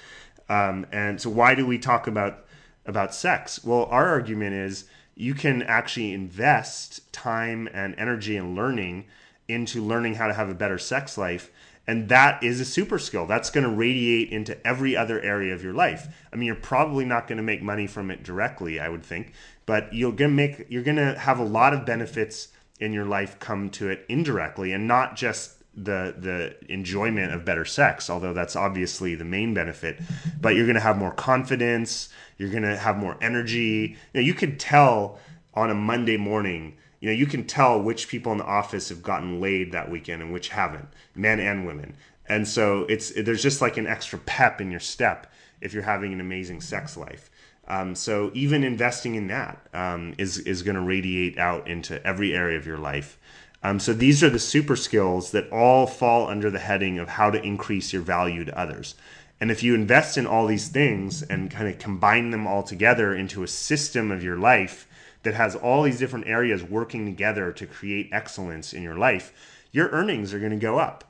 Um, and so, why do we talk about about sex? Well, our argument is you can actually invest time and energy and learning into learning how to have a better sex life and that is a super skill that's going to radiate into every other area of your life i mean you're probably not going to make money from it directly i would think but you're going to make you're going to have a lot of benefits in your life come to it indirectly and not just the the enjoyment of better sex although that's obviously the main benefit but you're going to have more confidence you're going to have more energy. You know you could tell on a monday morning you know you can tell which people in the office have gotten laid that weekend and which haven't men and women. And so it's there's just like an extra pep in your step if you're having an amazing sex life um, so even investing in that um, is is going to radiate out into every area of your life um, so these are the super skills that all fall under the heading of how to increase your value to others and if you invest in all these things and kind of combine them all together into a system of your life that has all these different areas working together to create excellence in your life, your earnings are going to go up.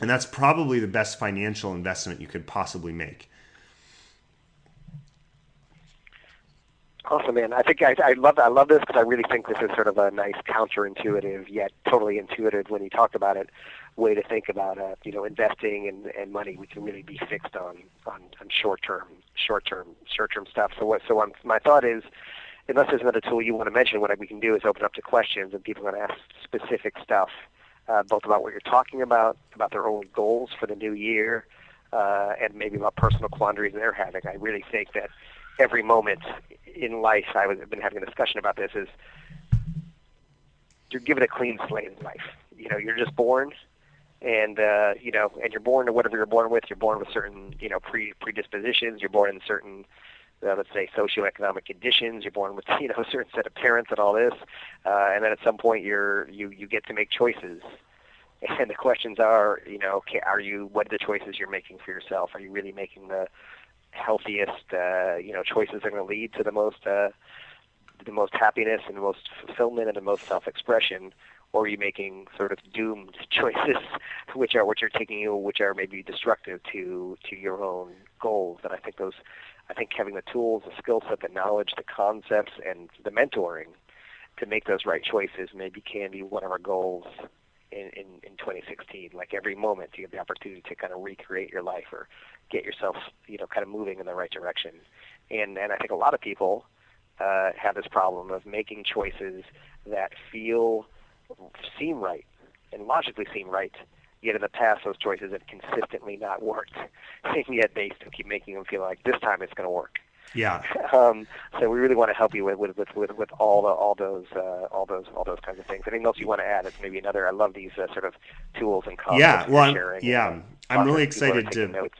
And that's probably the best financial investment you could possibly make. Awesome, man. I think I, I love I love this because I really think this is sort of a nice counterintuitive yet totally intuitive when you talk about it way to think about uh, you know investing and, and money. We can really be fixed on on, on short term short term short term stuff. So what so um, my thought is unless there's another tool you want to mention, what we can do is open up to questions, and people are going to ask specific stuff, uh, both about what you're talking about, about their own goals for the new year, uh, and maybe about personal quandaries they're having. I really think that every moment in life, I was, I've been having a discussion about this, is you're given a clean slate in life. You know, you're just born, and uh, you know, and you're born to whatever you're born with. You're born with certain, you know, pre predispositions. You're born in certain uh, let's say socioeconomic conditions. You're born with you know a certain set of parents and all this, uh, and then at some point you're you you get to make choices. And the questions are, you know, okay, are you what are the choices you're making for yourself? Are you really making the healthiest, uh, you know, choices are going to lead to the most uh, the most happiness and the most fulfillment and the most self-expression? Or are you making sort of doomed choices, which are which are taking you, which are maybe destructive to to your own goals? And I think those I think having the tools, the skill set, the knowledge, the concepts, and the mentoring to make those right choices maybe can be one of our goals in, in, in 2016. Like every moment, you have the opportunity to kind of recreate your life or get yourself, you know, kind of moving in the right direction. And and I think a lot of people uh, have this problem of making choices that feel seem right and logically seem right, Yet in the past, those choices have consistently not worked, and yet they still keep making them feel like this time it's going to work. Yeah. Um, so we really want to help you with with with, with, all the all those uh, all those all those kinds of things. Anything else you want to add? It's maybe another. I love these uh, sort of tools and concepts. Yeah. Well, sharing yeah. And, I'm really excited to. And,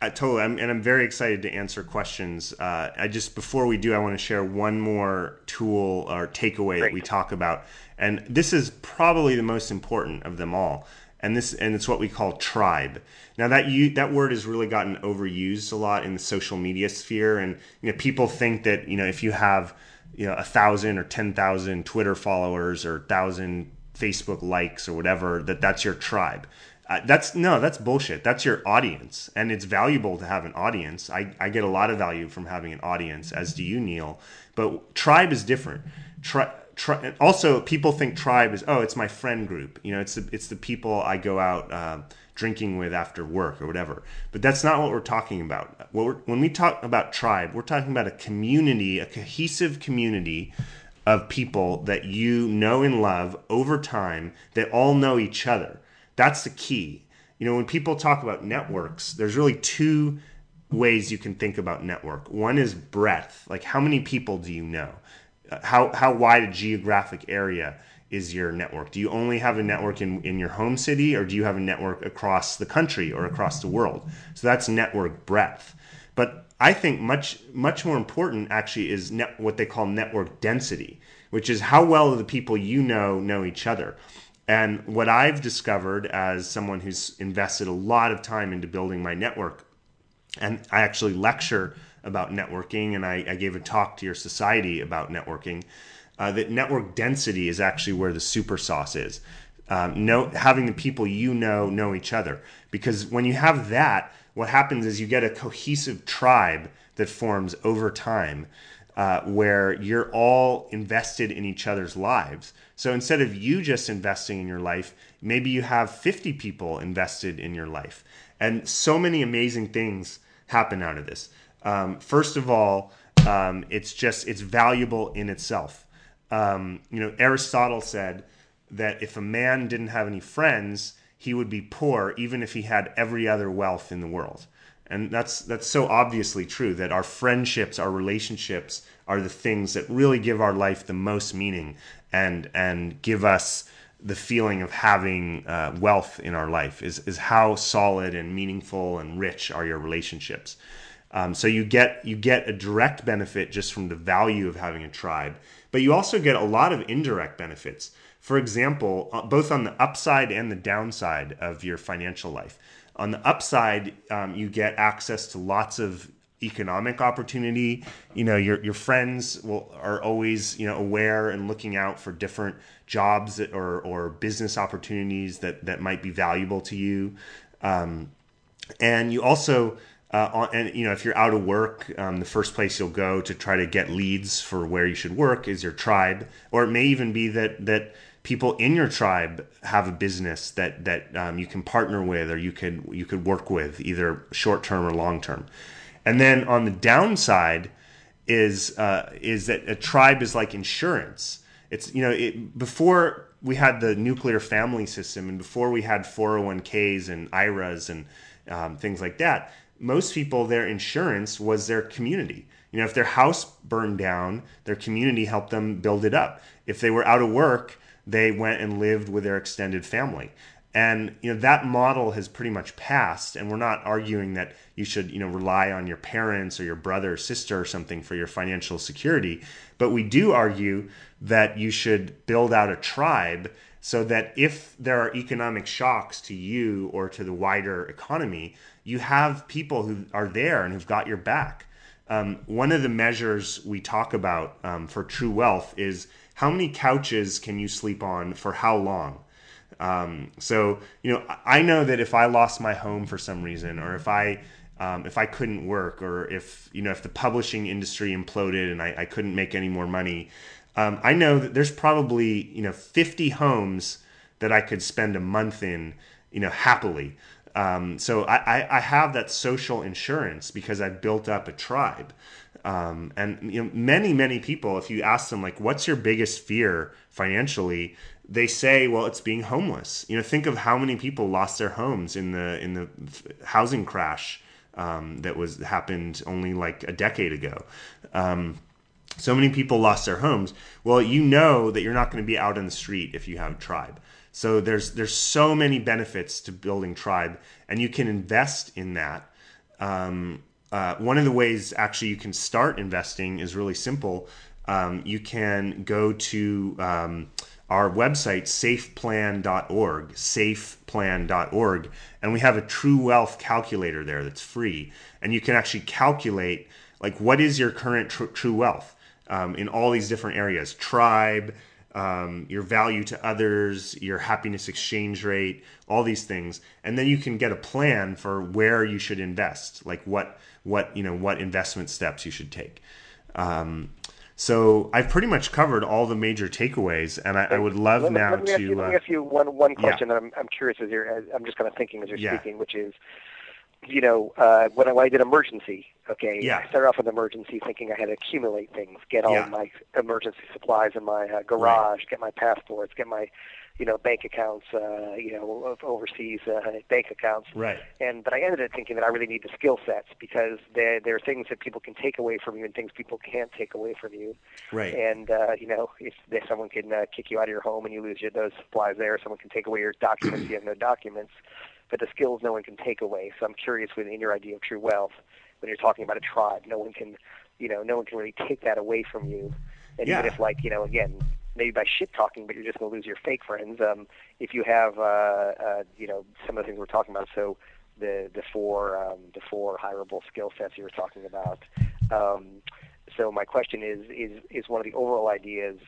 I totally, I'm, and I'm very excited to answer questions. Uh, I just before we do, I want to share one more tool or takeaway Great. that we talk about, and this is probably the most important of them all and this and it's what we call tribe. Now that you that word has really gotten overused a lot in the social media sphere, and you know people think that you know if you have you know a thousand or ten thousand Twitter followers or thousand Facebook likes or whatever that that's your tribe. Uh, that's no, that's bullshit. That's your audience, and it's valuable to have an audience. I, I get a lot of value from having an audience, as do you, Neil. But tribe is different. Tri- tri- also people think tribe is oh it's my friend group. You know it's the, it's the people i go out uh, drinking with after work or whatever. But that's not what we're talking about. When we talk about tribe we're talking about a community a cohesive community of people that you know and love over time that all know each other. That's the key. You know when people talk about networks there's really two ways you can think about network. One is breadth. Like how many people do you know how how wide a geographic area is your network? Do you only have a network in, in your home city or do you have a network across the country or across the world? So that's network breadth. But I think much much more important actually is net, what they call network density, which is how well the people you know know each other. And what I've discovered as someone who's invested a lot of time into building my network, and I actually lecture about networking, and I, I gave a talk to your society about networking. Uh, that network density is actually where the super sauce is. Um, know, having the people you know know each other. Because when you have that, what happens is you get a cohesive tribe that forms over time uh, where you're all invested in each other's lives. So instead of you just investing in your life, maybe you have 50 people invested in your life. And so many amazing things happen out of this. Um, first of all, um, it's just it's valuable in itself. Um, you know, Aristotle said that if a man didn't have any friends, he would be poor even if he had every other wealth in the world. And that's that's so obviously true that our friendships, our relationships are the things that really give our life the most meaning and and give us the feeling of having uh, wealth in our life is is how solid and meaningful and rich are your relationships. Um, so you get you get a direct benefit just from the value of having a tribe, but you also get a lot of indirect benefits. For example, uh, both on the upside and the downside of your financial life. On the upside, um, you get access to lots of economic opportunity. You know, your your friends will are always you know aware and looking out for different jobs that, or or business opportunities that that might be valuable to you. Um, and you also uh, and you know if you're out of work um, the first place you'll go to try to get leads for where you should work is your tribe. Or it may even be that that people in your tribe have a business that that um, you can partner with or you could you could work with either short term or long term and then on the downside is uh, is that a tribe is like insurance. It's you know it, before we had the nuclear family system and before we had 401ks and iras and um, things like that most people their insurance was their community. You know if their house burned down their community helped them build it up. If they were out of work they went and lived with their extended family. And you know that model has pretty much passed, and we're not arguing that you should you know rely on your parents or your brother or sister or something for your financial security, but we do argue that you should build out a tribe so that if there are economic shocks to you or to the wider economy, you have people who are there and who've got your back. Um, one of the measures we talk about um, for true wealth is how many couches can you sleep on for how long? Um, so you know, I know that if I lost my home for some reason, or if I um, if I couldn't work, or if you know if the publishing industry imploded and I, I couldn't make any more money, um, I know that there's probably you know 50 homes that I could spend a month in, you know, happily. Um, so I, I, have that social insurance because I've built up a tribe. Um, and you know, many, many people, if you ask them like, what's your biggest fear financially? They say, well, it's being homeless. You know, think of how many people lost their homes in the, in the housing crash um, that was happened only like a decade ago. Um, so many people lost their homes. Well, you know that you're not going to be out in the street if you have tribe. So there's there's so many benefits to building tribe, and you can invest in that. Um, uh, one of the ways actually you can start investing is really simple. Um, you can go to um, our website safeplan.org, safeplan.org, and we have a true wealth calculator there that's free, and you can actually calculate like what is your current tr- true wealth um, in all these different areas, tribe um, your value to others, your happiness exchange rate, all these things, and then you can get a plan for where you should invest, like what what you know what investment steps you should take. Um, so I've pretty much covered all the major takeaways, and I, I would love let, now let to. You, let me uh, ask you one one question yeah. that I'm, I'm curious as you're. I'm just kind of thinking as you're yeah. speaking, which is, you know, uh, when, I, when I did emergency, okay, yeah. I started off with emergency thinking I had to accumulate things, get all yeah. my emergency supplies in my uh, garage, right. get my passports, get my, you know, bank accounts, uh, you know, overseas uh, bank accounts. Right. And but I ended up thinking that I really need the skill sets because there there are things that people can take away from you and things people can't take away from you. Right. And uh, you know, if, if someone can uh, kick you out of your home and you lose your, those supplies there, someone can take away your documents, you have no documents but the skills no one can take away. So I'm curious within your idea of true wealth, when you're talking about a tribe, no one can, you know, no one can really take that away from you. And yeah. even if, like, you know, again, maybe by shit talking, but you're just going to lose your fake friends. Um, if you have, uh, uh, you know, some of the things we're talking about, so the the four um, the four hireable skill sets you were talking about, Um, so my question is is is one of the overall ideas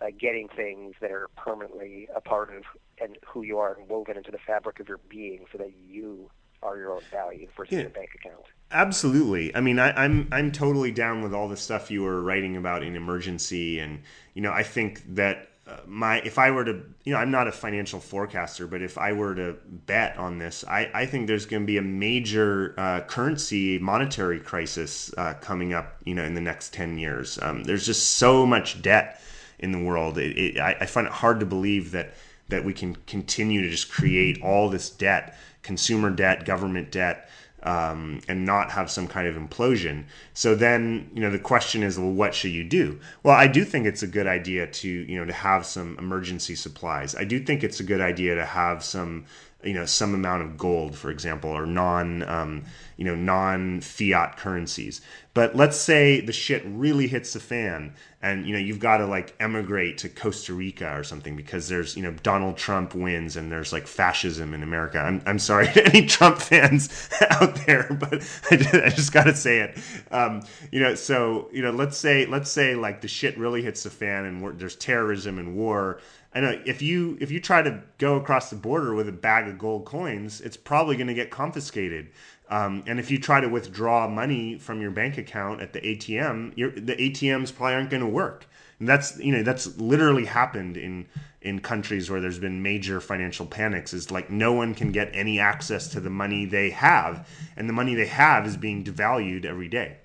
uh, getting things that are permanently a part of and who you are and woven into the fabric of your being, so that you are your own value versus yeah. your bank account. Absolutely. I mean, I, I'm I'm totally down with all the stuff you were writing about in emergency, and you know, I think that uh, my if I were to you know I'm not a financial forecaster, but if I were to bet on this, I, I think there's going to be a major uh, currency monetary crisis uh, coming up you know in the next ten years. Um, there's just so much debt in the world. It, it, I, I find it hard to believe that that we can continue to just create all this debt, consumer debt, government debt um, and not have some kind of implosion. So then, you know, the question is, well, what should you do? Well, I do think it's a good idea to, you know, to have some emergency supplies. I do think it's a good idea to have some you know some amount of gold, for example, or non um, you know non fiat currencies. But let's say the shit really hits the fan, and you know you've got to like emigrate to Costa Rica or something because there's you know Donald Trump wins and there's like fascism in America. I'm I'm sorry to any Trump fans out there, but I just, I just got to say it. Um, you know, so you know, let's say let's say like the shit really hits the fan and there's terrorism and war I know if you if you try to go across the border with a bag of gold coins, it's probably going to get confiscated. Um, and if you try to withdraw money from your bank account at the ATM, the ATMs probably aren't going to work. And that's you know that's literally happened in in countries where there's been major financial panics. Is like no one can get any access to the money they have, and the money they have is being devalued every day.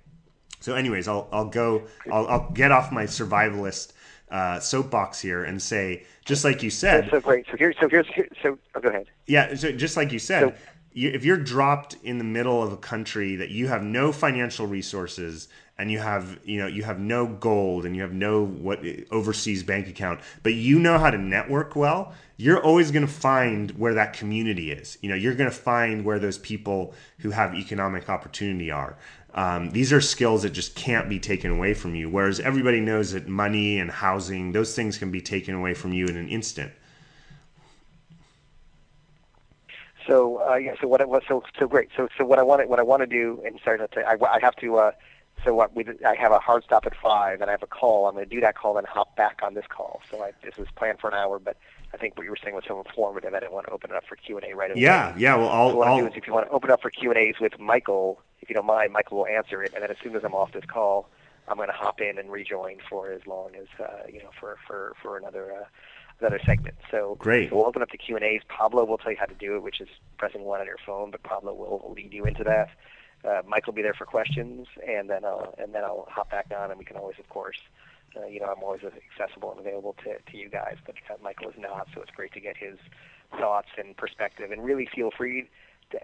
So, anyways, I'll I'll go I'll, I'll get off my survivalist uh, soapbox here and say, just like you said. That's so great. So here, so here's, here, so oh, go ahead. Yeah. So just like you said, so, you, if you're dropped in the middle of a country that you have no financial resources and you have, you know, you have no gold and you have no what overseas bank account, but you know how to network well, you're always going to find where that community is. You know, you're going to find where those people who have economic opportunity are. Um, these are skills that just can't be taken away from you. Whereas everybody knows that money and housing, those things can be taken away from you in an instant. So uh, yeah, so what I so so great. So so what I want what I want to do, and sorry to I, I have to. Uh, so what we I have a hard stop at five, and I have a call. I'm going to do that call, then hop back on this call. So I, this was planned for an hour, but I think what you were saying was so informative. I didn't want to open it up for Q and A right away. Yeah, yeah. Well, I'll. So what I'll... do is if you want to open up for Q and A's with Michael, if you don't mind, Michael will answer it, and then as soon as I'm off this call, I'm going to hop in and rejoin for as long as uh, you know for for for another. Uh, another segment. So great. So we'll open up the Q and A's. Pablo will tell you how to do it, which is pressing one on your phone. But Pablo will lead you into that. Uh, Mike will be there for questions, and then I'll and then I'll hop back on, and we can always, of course, uh, you know, I'm always accessible and available to, to you guys, but uh, Michael is not, so it's great to get his thoughts and perspective. And really feel free,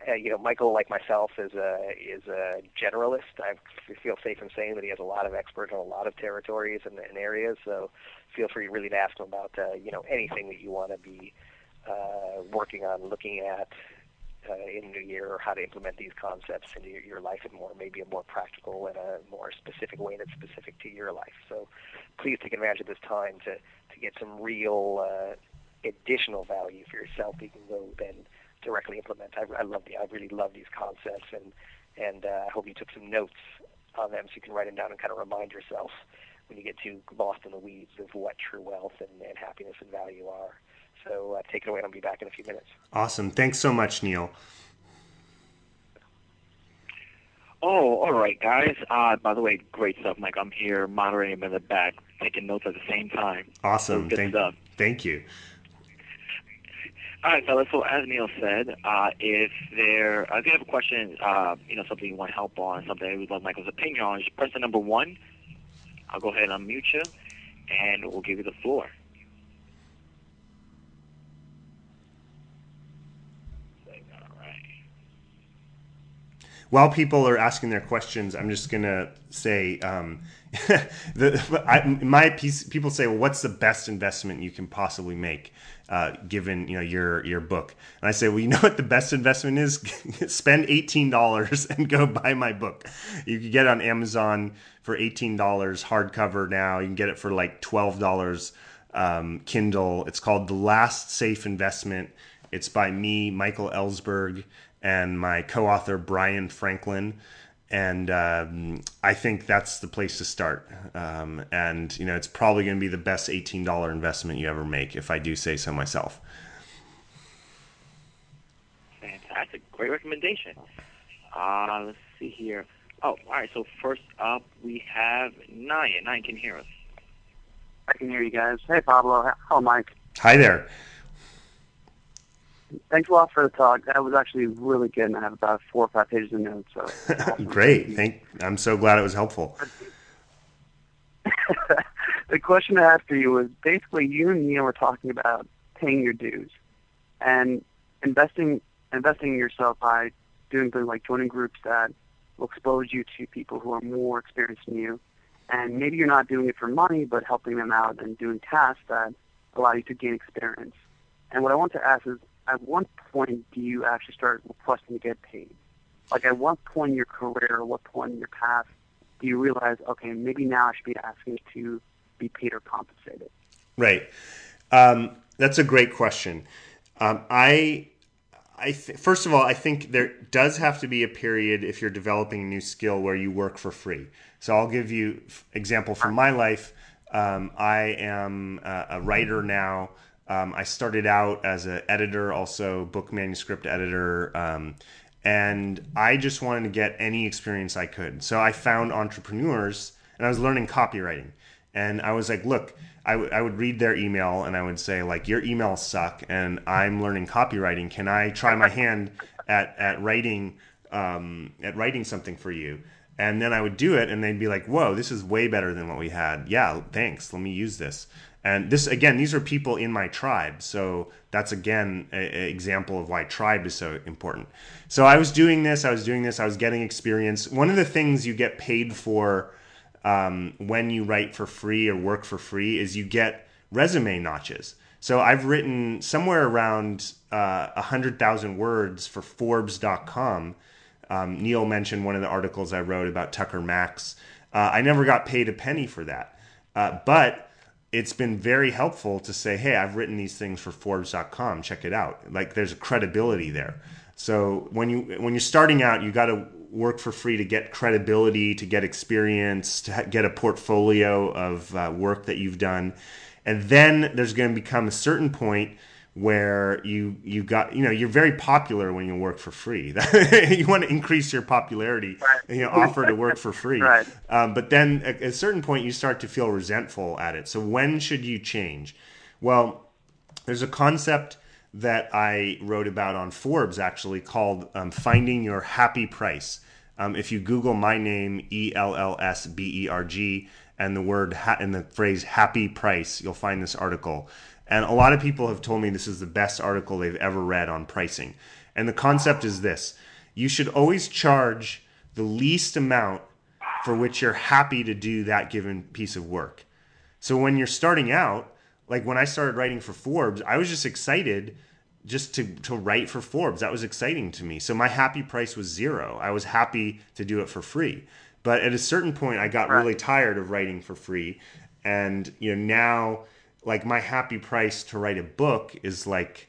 uh, you know, Michael, like myself, is a is a generalist. I feel safe in saying that he has a lot of expert in a lot of territories and, and areas. So feel free really to ask him about, uh, you know, anything that you want to be uh, working on, looking at, uh, in New Year or how to implement these concepts into your, your life in more maybe a more practical and a more specific way that's specific to your life. So please take advantage of this time to, to get some real uh, additional value for yourself you can go then directly implement. I, I love the I really love these concepts and and uh, I hope you took some notes on them so you can write them down and kind of remind yourself when you get too lost in the weeds of what true wealth and, and happiness and value are. So uh, take it away, and I'll be back in a few minutes. Awesome. Thanks so much, Neil. Oh, all right, guys. Uh, by the way, great stuff, Mike. I'm here moderating in the back, taking notes at the same time. Awesome. So thank, stuff. thank you. All right, fellas. So as Neil said, uh, if there, uh, if you have a question, uh, you know, something you want help on, something we'd love Michael's opinion on, just press the number one. I'll go ahead and unmute you, and we'll give you the floor. while people are asking their questions, I'm just gonna say, um, the, I, my piece, people say, well, what's the best investment you can possibly make, uh, given you know your your book? And I say, well, you know what the best investment is? Spend eighteen dollars and go buy my book. You can get it on Amazon for eighteen dollars hardcover now. You can get it for like twelve dollars um, Kindle. It's called The Last Safe Investment. It's by me, Michael Ellsberg and my co-author Bryan Franklin. And um, I think that's the place to start. Um, and you know, it's probably going to be the best eighteen dollar investment you ever make, if I do say so myself. Fantastic, great recommendation. Uh, let's see here. Oh, all right. So first up, we have Nyan. Nyan can hear us. I can hear you guys. Hey, Pablo. Hello, Mike. Hi there. Thanks a lot for the talk. That was actually really good, and I have about four or five pages of notes. So awesome. great. Thank. I'm so glad it was helpful. the question I had for you was basically you and Neil were talking about paying your dues and investing investing in yourself by doing things like joining groups that will expose you to people who are more experienced than you. And maybe you're not doing it for money, but helping them out and doing tasks that allow you to gain experience. And what I want to ask is, at what point do you actually start requesting to get paid? Like at what point in your career or what point in your path do you realize, okay, maybe now I should be asking to be paid or compensated? Right. Um, that's a great question. Um, I, I th- first of all, I think there does have to be a period if you're developing a new skill where you work for free. So I'll give you example from my life. Um, I am a, a writer now. Um, I started out as an editor, also book manuscript editor, um, and I just wanted to get any experience I could. So I found entrepreneurs, and I was learning copywriting. And I was like, look, I, w- I would read their email and I would say, like, your emails suck, and I'm learning copywriting. Can I try my hand at, at writing um, at writing something for you? And then I would do it, and they'd be like, whoa, this is way better than what we had. Yeah, thanks. Let me use this. And this again, these are people in my tribe, so that's again an example of why tribe is so important. So I was doing this, I was doing this, I was getting experience. One of the things you get paid for um, when you write for free or work for free is you get resume notches. So I've written somewhere around uh, 100,000 words for Forbes.com. Um, Neil mentioned one of the articles I wrote about Tucker Max. Uh, I never got paid a penny for that. Uh, but it's been very helpful to say, hey, I've written these things for Forbes.com. Check it out. Like there's a credibility there. So when you when you're starting out, you got to work for free to get credibility, to get experience, to get a portfolio of uh, work that you've done, and then there's going to become a certain point where you you got you know you're very popular when you work for free. you want to increase your popularity, right. and, you know, offer to work for free. right. Um, but then at a certain point, you start to feel resentful at it. So when should you change? Well, there's a concept that I wrote about on Forbes actually called um, finding your happy price. Um, if you Google my name E L L S B E R G and the word ha- and the phrase happy price, you'll find this article. And a lot of people have told me this is the best article they've ever read on pricing. And the concept is this you should always charge the least amount for which you're happy to do that given piece of work. So when you're starting out, like when I started writing for Forbes, I was just excited just to, to write for Forbes. That was exciting to me. So my happy price was zero. I was happy to do it for free. But at a certain point, I got really tired of writing for free. And, you know, now like my happy price to write a book is like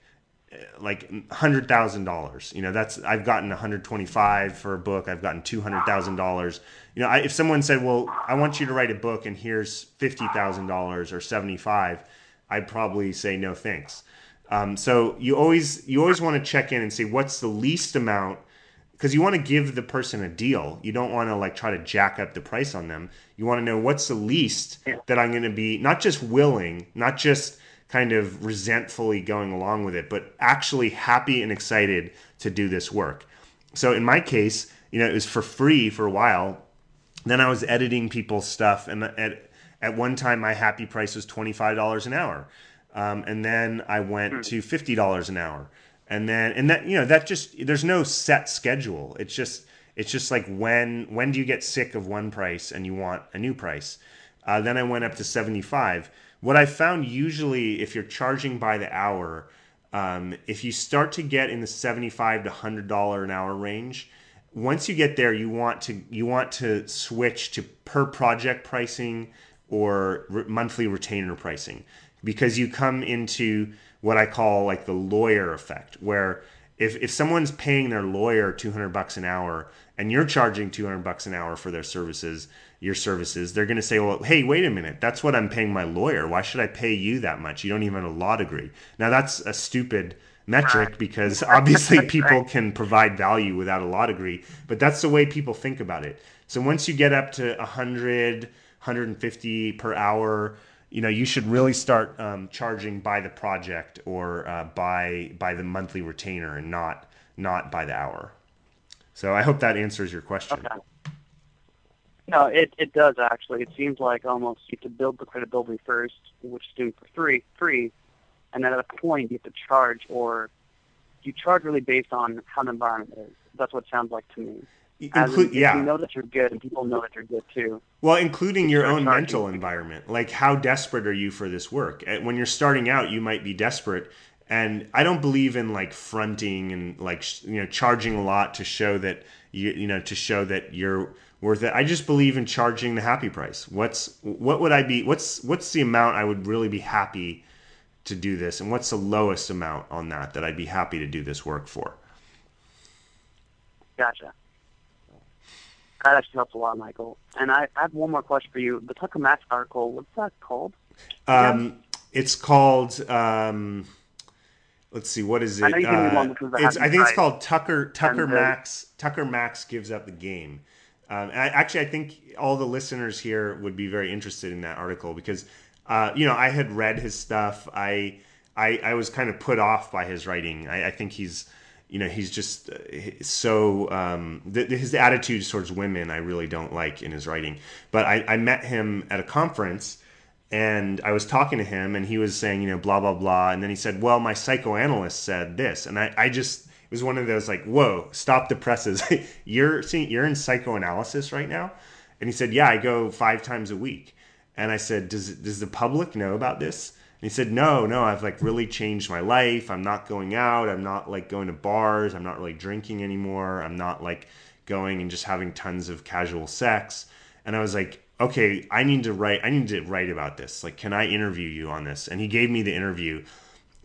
like hundred thousand dollars. You know, that's I've gotten one hundred twenty five for a book. I've gotten two hundred thousand dollars. You know, I, if someone said, "Well, I want you to write a book and here's fifty thousand dollars or seventy five, I'd probably say no thanks. Um, so you always you always want to check in and see what's the least amount because you want to give the person a deal. You don't want to like try to jack up the price on them. You want to know what's the least that I'm going to be not just willing, not just kind of resentfully going along with it, but actually happy and excited to do this work. So in my case, you know, it was for free for a while. Then I was editing people's stuff, and at at one time my happy price was twenty five dollars an hour, um, and then I went hmm. to fifty dollars an hour and then and that you know that just there's no set schedule. It's just it's just like when when do you get sick of one price and you want a new price? Uh, then i went up to 75 what i found usually if you're charging by the hour um, if you start to get in the 75 to 100 dollar an hour range once you get there you want to you want to switch to per project pricing or re- monthly retainer pricing. Because you come into what I call like the lawyer effect, where if, if someone's paying their lawyer 200 bucks an hour and you're charging 200 bucks an hour for their services, your services, they're going to say, well, hey, wait a minute. That's what I'm paying my lawyer. Why should I pay you that much? You don't even have a law degree. Now, that's a stupid metric because obviously people can provide value without a law degree, but that's the way people think about it. So once you get up to 100, 150 per hour, you know you should really start um, charging by the project or uh, by by the monthly retainer and not not by the hour. So I hope that answers your question. Okay. No, it, it does actually. It seems like almost you have to build the credibility first, which is doing for free, free, and then at a point you have to charge, or you charge really based on how the environment is. That's what it sounds like to me. Yeah. You know that you're good, and people know that you're good too. Well, including your own mental environment. Like, how desperate are you for this work? Eh, when you're starting out, you might be desperate, and I don't believe in like fronting and like you know charging a lot to show that you you know to show that you're worth it. I just believe in charging the happy price. What's what would I be? What's what's the amount I would really be happy to do this, and what's the lowest amount on that that I'd be happy to do this work for? Gotcha. That actually helps a lot, Michael. And I, I have one more question for you. The Tucker Max article, what's that called? Um, it's called. Um, let's see, what is it? I, uh, it's, I think it's called Tucker Tucker uh, Max Tucker Max gives up the game. Um, I, actually, I think all the listeners here would be very interested in that article because, uh, you know, I had read his stuff. I I, I was kind of put off by his writing. I, I think he's, you know, he's just uh, so um, th- his attitudes towards women I really don't like in his writing. But I, I met him at a conference and I was talking to him and he was saying, you know, blah blah blah, and then he said, well, my psychoanalyst said this, and I, I just it was one of those like, whoa, stop the presses. you're seeing you're in psychoanalysis right now, and he said, yeah, I go five times a week, and I said, does does the public know about this? He said, no, no, I've like really changed my life. I'm not going out. I'm not like going to bars. I'm not really drinking anymore. I'm not like going and just having tons of casual sex. And I was like, okay, I need to write. I need to write about this. Like, can I interview you on this? And he gave me the interview.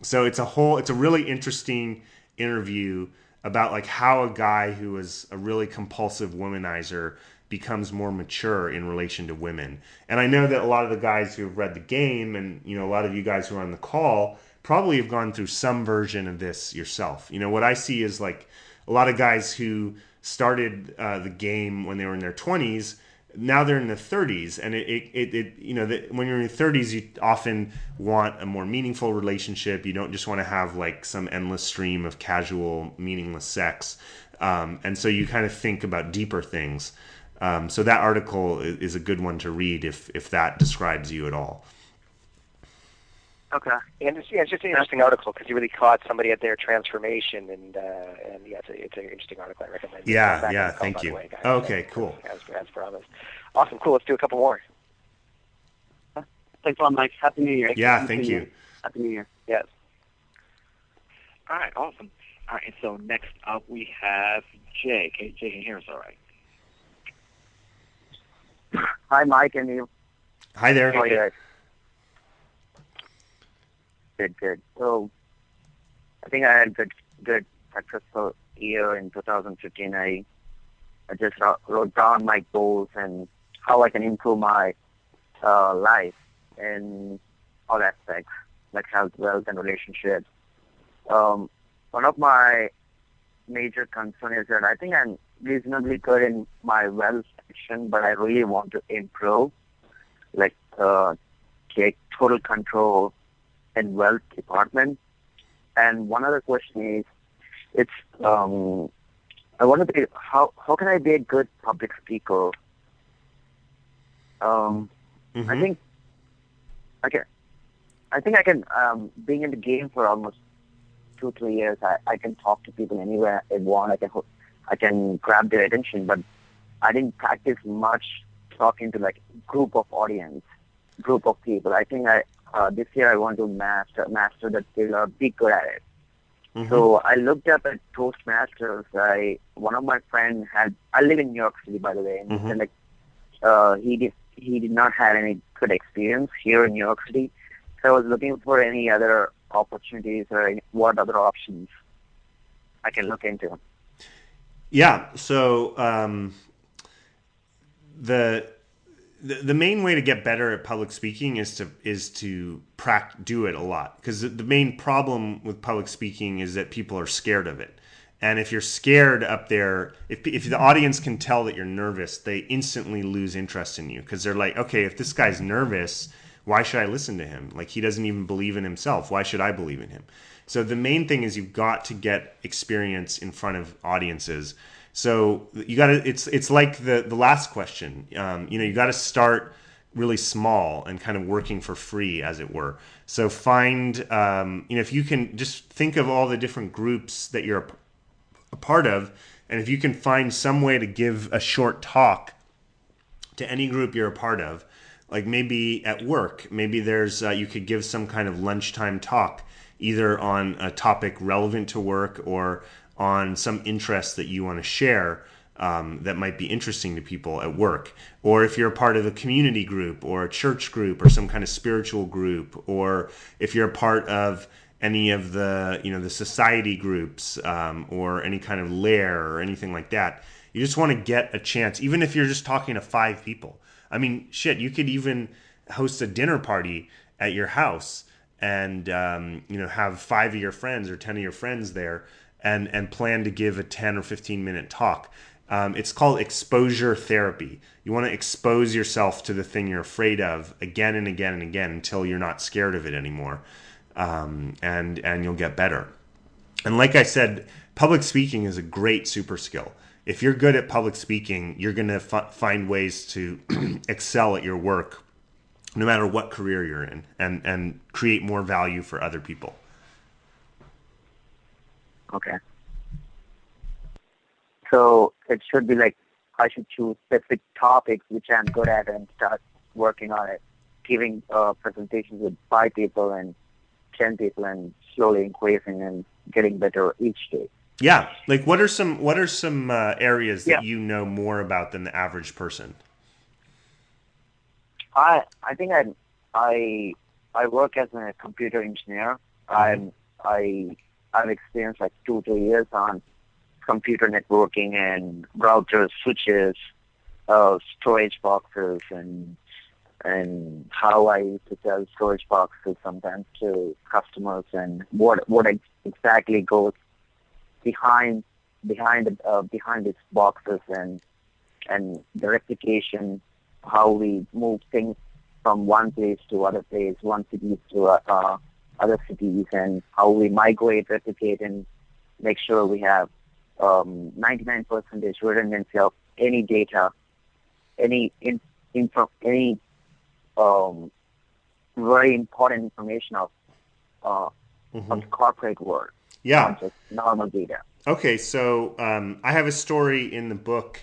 So it's a whole. It's a really interesting interview about like how a guy who was a really compulsive womanizer becomes more mature in relation to women. And I know that a lot of the guys who have read the game and you know a lot of you guys who are on the call probably have gone through some version of this yourself. You know what I see is like a lot of guys who started uh, the game when they were in their 20s now they're in the 30s and it, it, it, you know the, when you're in your 30s you often want a more meaningful relationship you don't just want to have like some endless stream of casual meaningless sex um, and so you kind of think about deeper things um, so that article is a good one to read if if that describes you at all Okay. And it's, yeah, it's just an interesting article because you really caught somebody at their transformation, and uh, and yeah, it's, a, it's an interesting article. I recommend. Yeah, Back yeah, call, thank you. way, guys. Okay, cool. As, as promised. Awesome, cool. Let's do a couple more. Thanks a lot, Mike. Happy New Year. yeah Happy thank you Year. Happy New Year. Yes. All right, awesome. All right, and so next up we have Jay. Okay, Jay can you hear us all right. Hi, Mike and you. hi there How are you? Good, good. So, I think I had good, good successful year in 2015. I, I just wrote, wrote down my goals and how I can improve my uh, life in all aspects, like health, wealth, and relationships. Um, one of my major concern is that I think I'm reasonably good in my wealth section, but I really want to improve, like uh, take total control in wealth department. And one other question is, it's um, I want to be how how can I be a good public speaker? Um, I Mhm. think I can. I think I can. Um, being in the game for almost two three years, I, I can talk to people anywhere I want. I can ho- I can grab their attention, but I didn't practice much talking to like group of audience, group of people. I think I uh, this year I want to master master that skill or be good at it. Mhm. So I looked up at Toastmasters. I one of my friends had. I live in New York City, by the way, and he Mhm. said like uh, he did he did not have any good experience here in New York City. So I was looking for any other opportunities or any, what other options I can look into. Yeah. So um, the, the main way to get better at public speaking is to is to prac- do it a lot because the main problem with public speaking is that people are scared of it. And if you're scared up there, if, if the audience can tell that you're nervous, they instantly lose interest in you because they're like, okay, if this guy's nervous, why should I listen to him? Like he doesn't even believe in himself. Why should I believe in him? So the main thing is you've got to get experience in front of audiences. So you got to. It's it's like the the last question. Um, you know, you got to start really small and kind of working for free, as it were. So find, um, you know, if you can just think of all the different groups that you're a part of, and if you can find some way to give a short talk to any group you're a part of, like maybe at work, maybe there's uh, you could give some kind of lunchtime talk, either on a topic relevant to work or on some interest that you want to share. Um, that might be interesting to people at work, or if you're a part of a community group or a church group or some kind of spiritual group, or if you're a part of any of the you know the society groups um, or any kind of lair or anything like that. You just want to get a chance, even if you're just talking to five people. I mean, shit, you could even host a dinner party at your house and um, you know have five of your friends or ten of your friends there and and plan to give a 10 or 15 minute talk um, it's called exposure therapy you want to expose yourself to the thing you're afraid of again and again and again until you're not scared of it anymore um, and and you'll get better. And like I said, public speaking is a great super skill. If you're good at public speaking, you're going to f- find ways to excel at your work, no matter what career you're in, and and create more value for other people. Okay. So it should be like I should choose specific topics which I'm good at and start working on it, giving uh, presentations with five people and 10 people and slowly increasing and getting better each day. Yeah, like what are some what are some uh, areas that Yeah. you know more about than the average person? I I think I I I work as a computer engineer. I'm I I've experienced like two three years on computer networking and routers, switches, uh, storage boxes, and and how I used to sell storage boxes sometimes to customers, and what what ex- exactly goes behind behind uh, behind these boxes and and the replication, how we move things from one place to other place, one city to uh, other cities, and how we migrate, replicate, and make sure we have um, 99% redundancy of any data, any in, info, any um, very important information of uh, of the corporate world, Yeah. just normal data. Okay, so um, I have a story in the book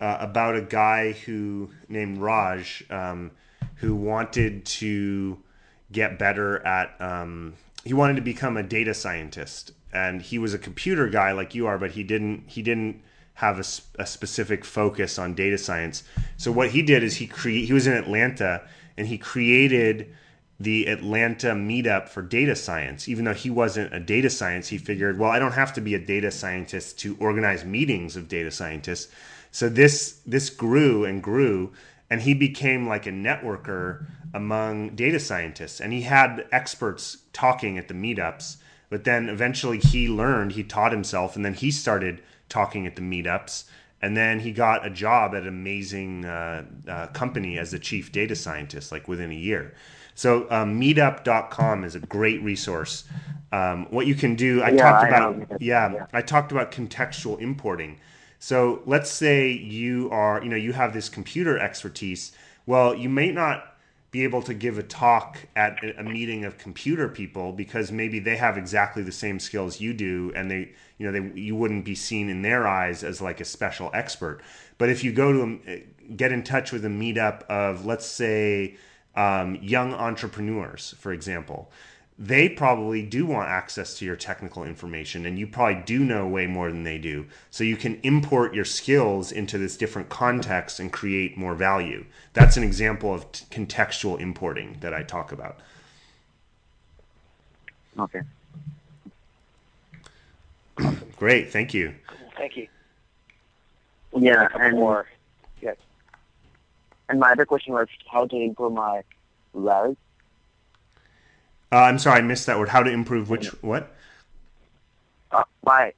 uh, about a guy who named Raj um, who wanted to get better at. Um, he wanted to become a data scientist, and he was a computer guy like you are, but he didn't. He didn't have a specific focus on data science. So what he did is he cre- He was in Atlanta, and he created the Atlanta meetup for data science. Even though he wasn't a data science, he figured, well, I don't have to be a data scientist to organize meetings of data scientists. So this this grew and grew, and he became like a networker among data scientists. And he had experts talking at the meetups. But then eventually he learned, he taught himself, and then he started talking at the meetups. And then he got a job at an amazing uh, uh, company as the chief data scientist, like within a year. So um, meetup.com is a great resource. Um, what you can do, I Yeah, talked I about, yeah, yeah. I talked about contextual importing. So let's say you are, you know, you have this computer expertise. Well, you may not be able to give a talk at a meeting of computer people because maybe they have exactly the same skills you do and they you know they you wouldn't be seen in their eyes as like a special expert but if you go to a, get in touch with a meetup of let's say um, young entrepreneurs for example they probably do want access to your technical information and you probably do know way more than they do so you can import your skills into this different context and create more value that's an example of t- contextual importing that i talk about Okay. great thank you Thank you. Yeah, and more. Yeah. and my other question was how to improve my wealth. Uh, I'm sorry, I missed that word. How to improve which what? Uh, my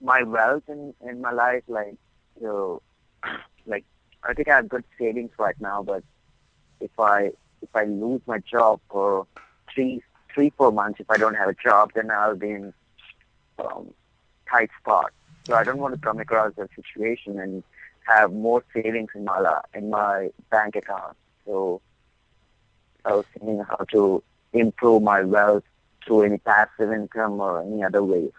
my wealth in in my life, like know, like I think I have good savings right now, but if I if I lose my job for three three four months, if I don't have a job, then I'll be in um, tight spot. So I don't want to come across that situation and have more savings in my in my bank account. So I was thinking how to improve my wealth through any passive income or any other ways.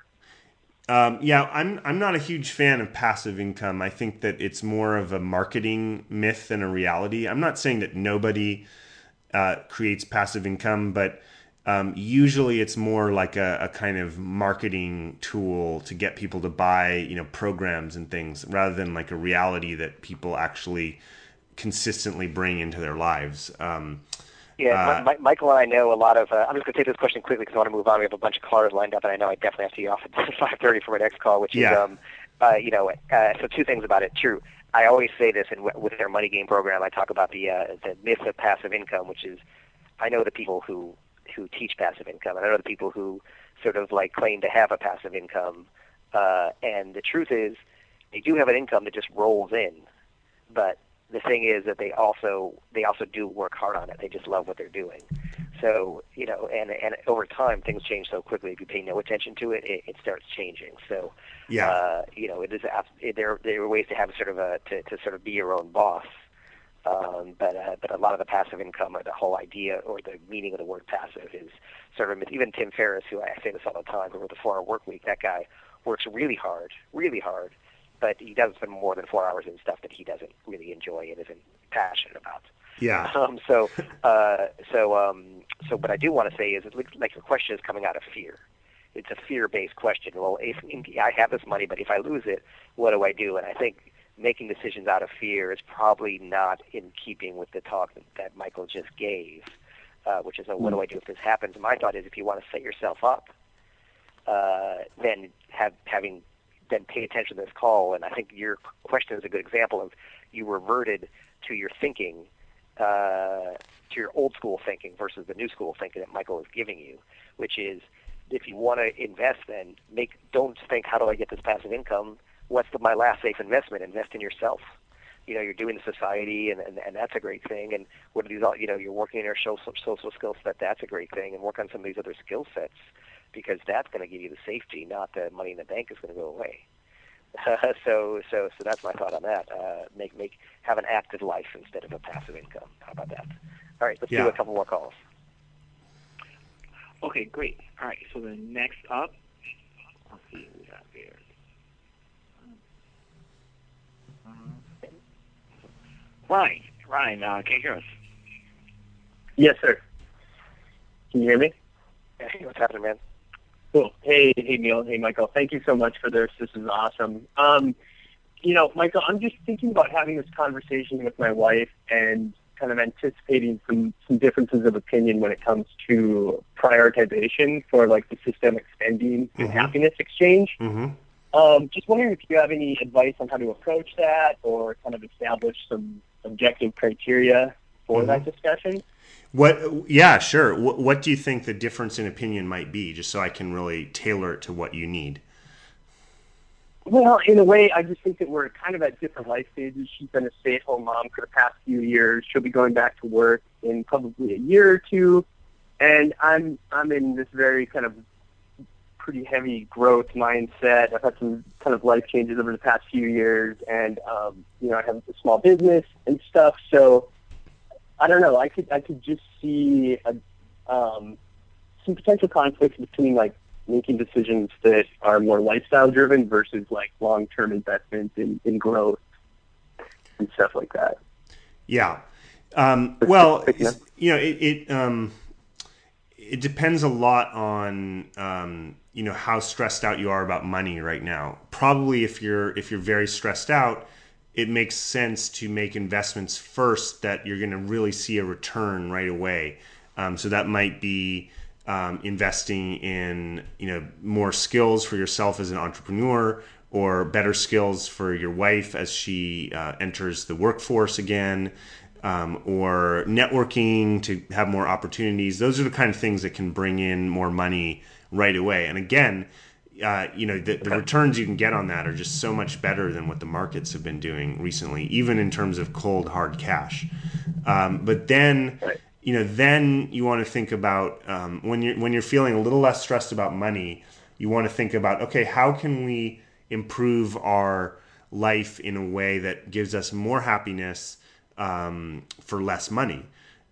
Um, yeah, I'm I'm not a huge fan of passive income. I think that it's more of a marketing myth than a reality. I'm not saying that nobody uh, creates passive income, but um, usually it's more like a, a kind of marketing tool to get people to buy, you know, programs and things, rather than like a reality that people actually consistently bring into their lives. Um, Yeah, Uh, Mi- Michael and I know a lot of. Uh, I'm just going to take this question quickly because I want to move on. We have a bunch of callers lined up, and I know I definitely have to be off at 5:30 for my next call, which Yeah. is, um, uh, you know, uh, so two things about it. True, I always say this, and with their money game program, I talk about the uh, the myth of passive income, which is, I know the people who who teach passive income, and I know the people who sort of like claim to have a passive income, uh, and the truth is, they do have an income that just rolls in, but the thing is that they also they also do work hard on it. They just love what they're doing. So you know, and and over time things change so quickly. If you pay no attention to it, it, it starts changing. So yeah, uh, you know, it is it, there there are ways to have sort of a to, to sort of be your own boss. Um, but uh, but a lot of the passive income or the whole idea or the meaning of the word passive is sort of even Tim Ferriss, who I say this all the time, who wrote the Four Hour Work Week. That guy works really hard, really hard, but he doesn't spend more than four hours in stuff that he doesn't really enjoy and isn't passionate about. yeah, Um, so, uh, so, um, so what I do want to say is, it looks like the question is coming out of fear. It's a fear-based question. Well, if I have this money, but if I lose it, what do I do? And I think making decisions out of fear is probably not in keeping with the talk that, Michael just gave, uh, which is, oh, what do I do if this happens? My thought is, if you want to set yourself up, uh, then have having then pay attention to this call. And I think your question is a good example of you reverted to your thinking uh, to your old school thinking versus the new school thinking that Michael is giving you, which is if you want to invest, then make don't think how do I get this passive income? What's the, my last safe investment? Invest in yourself. You know, you're doing society, and, and and that's a great thing. And what are these? all You know, you're working in your social social skill set. That's a great thing. And work on some of these other skill sets because that's going to give you the safety, not the money in the bank is going to go away. so so so that's my thought on that. Uh, make make have an active life instead of a passive income. How about that? All right, let's Yeah. do a couple more calls. Okay, great. All right, so the next up, let's see who we got here. Uh, Ryan, Ryan, uh, can you hear us? Yes, sir. Can you hear me? Hey, what's happening, man? Cool. Hey, hey, Neil. Hey, Michael. Thank you so much for this. This is awesome. Um, you know, Michael, I'm just thinking about having this conversation with my wife and kind of anticipating some, some differences of opinion when it comes to prioritization for like the systemic spending and Mhm. happiness exchange. hmm Um, just wondering if you have any advice on how to approach that or kind of establish some objective criteria for that discussion. What? Yeah, sure. What, what do you think the difference in opinion might be, just so I can really tailor it to what you need? Well, in a way, I just think that we're kind of at different life stages. She's been a stay-at-home mom for the past few years. She'll be going back to work in probably a year or two, and I'm I'm in this very kind of pretty heavy growth mindset. I've had some kind of life changes over the past few years, and um, you know, I have a small business and stuff. So I don't know. I could I could just see a, um, some potential conflicts between like making decisions that are more lifestyle driven versus like long term investments in, in growth and stuff like that. Yeah. Um, well, you know, it it, um, it depends a lot on um, you know how stressed out you are about money right now. Probably if you're if you're very stressed out, it makes sense to make investments first that you're going to really see a return right away. Um, so that might be um, investing in you know more skills for yourself as an entrepreneur, or better skills for your wife as she uh, enters the workforce again, um, or networking to have more opportunities. Those are the kind of things that can bring in more money right away. And again, uh, you know the, the, returns you can get on that are just so much better than what the markets have been doing recently, even in terms of cold hard cash. Um, but then, you know, then you want to think about um, when you're when you're feeling a little less stressed about money. You want to think about okay, how can we improve our life in a way that gives us more happiness um, for less money.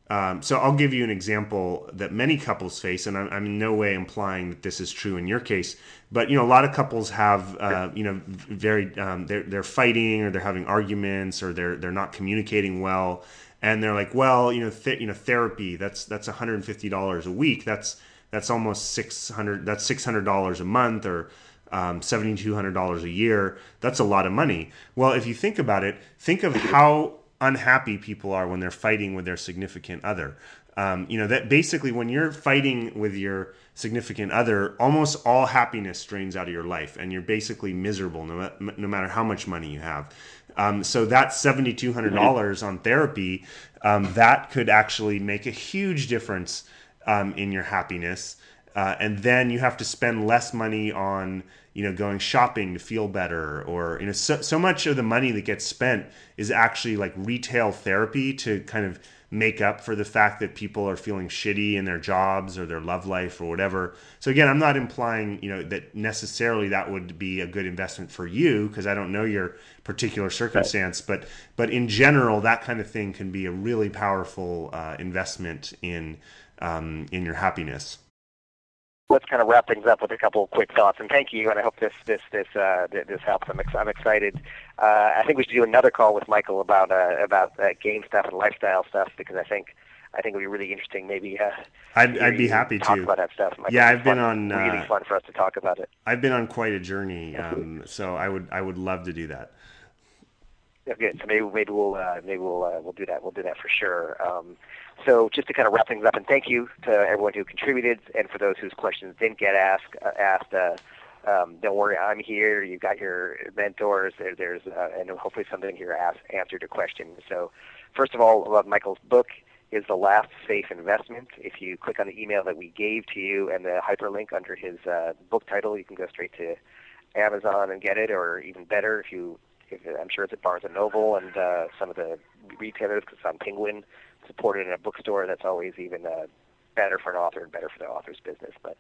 Um, so I'll give you an example that many couples face, and I'm, I'm, in no way implying that this is true in your case. But you know, a lot of couples have, uh, you know, very um, they're they're fighting or they're having arguments or they're they're not communicating well, and they're like, well, you know, th- you know, therapy that's that's 150 dollars a week. That's that's almost 600. That's 600 dollars a month or um, $7,200 a year. That's a lot of money. Well, if you think about it, think of how unhappy people are when they're fighting with their significant other. Um, you know that basically when you're fighting with your significant other, almost all happiness drains out of your life, and you're basically miserable no, no matter how much money you have. Um, so that seventy two hundred dollars on therapy, um, that could actually make a huge difference um, in your happiness. Uh, and then you have to spend less money on you know going shopping to feel better or you know so, so much of the money that gets spent is actually like retail therapy to kind of make up for the fact that people are feeling shitty in their jobs or their love life or whatever so again i'm not implying you know that necessarily that would be a good investment for you because i don't know your particular circumstance right. but but in general that kind of thing can be a really powerful uh, investment in um, in your happiness let's kind of wrap things up with a couple of quick thoughts. And thank you, and I hope this this this uh, this helps. I'm, ex- I'm excited. Uh, I think we should do another call with Michael about uh, about uh, game stuff and lifestyle stuff because I think I think it would be really interesting. Maybe uh, I'd, I'd be happy talk to talk about that stuff. yeah, I've been fun, on really uh, fun for us to talk about it. I've been on quite a journey, um, so I would I would love to do that. Good. So maybe maybe we'll uh, maybe we'll uh, we'll do that. We'll do that for sure. Um, so just to kind of wrap things up, and thank you to everyone who contributed, and for those whose questions didn't get asked. Uh, uh, um, don't worry, I'm here. You've got your mentors. There, there's uh, and hopefully something here answered your question. So, first of all, Michael's book is the last safe investment. If you click on the email that we gave to you and the hyperlink under his book title, you can go straight to Amazon and get it, or even better, if you, I'm sure it's at Barnes and Noble and uh, some of the retailers, because it's on Penguin supported in a bookstore, that's always even uh, better for an author and better for the author's business. But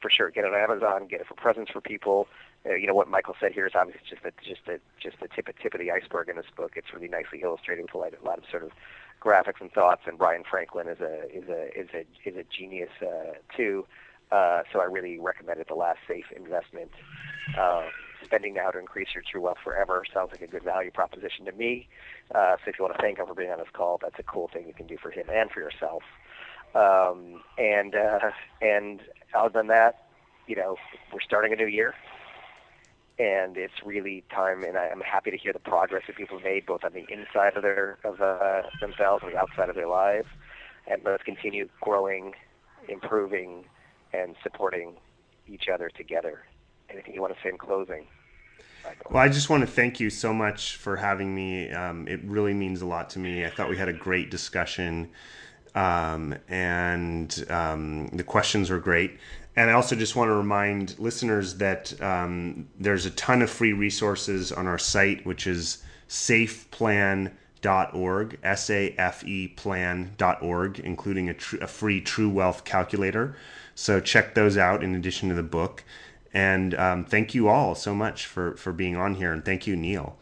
for sure, get it on Amazon, get it for presents for people. Uh, you know what Michael said here is obviously just the just the just the tip tip of the iceberg in this book. It's really nicely illustrated with a lot, a lot of sort of graphics and thoughts. And Bryan Franklin is a is a is a is a genius uh, too. Uh, so I really recommend it. The Last Safe Investment. Uh, spending now to increase your true wealth forever sounds like a good value proposition to me. Uh, so if you want to thank him for being on this call, that's a cool thing you can do for him and for yourself. Um, and uh, and other than that, you know, we're starting a new year, and it's really time. And I, I'm happy to hear the progress that people have made, both on the inside of their of uh, themselves and the outside of their lives. And let's continue growing, improving, and supporting each other together. Anything you want to say in closing? Well, I just want to thank you so much for having me. Um, it really means a lot to me. I thought we had a great discussion, um, and um, the questions were great. And I also just want to remind listeners that um, there's a ton of free resources on our site, which is safeplan.org, S A F E plan.org, including a, tr- a free True Wealth calculator. So check those out in addition to the book. And um, thank you all so much for, for being on here. And thank you, Neil.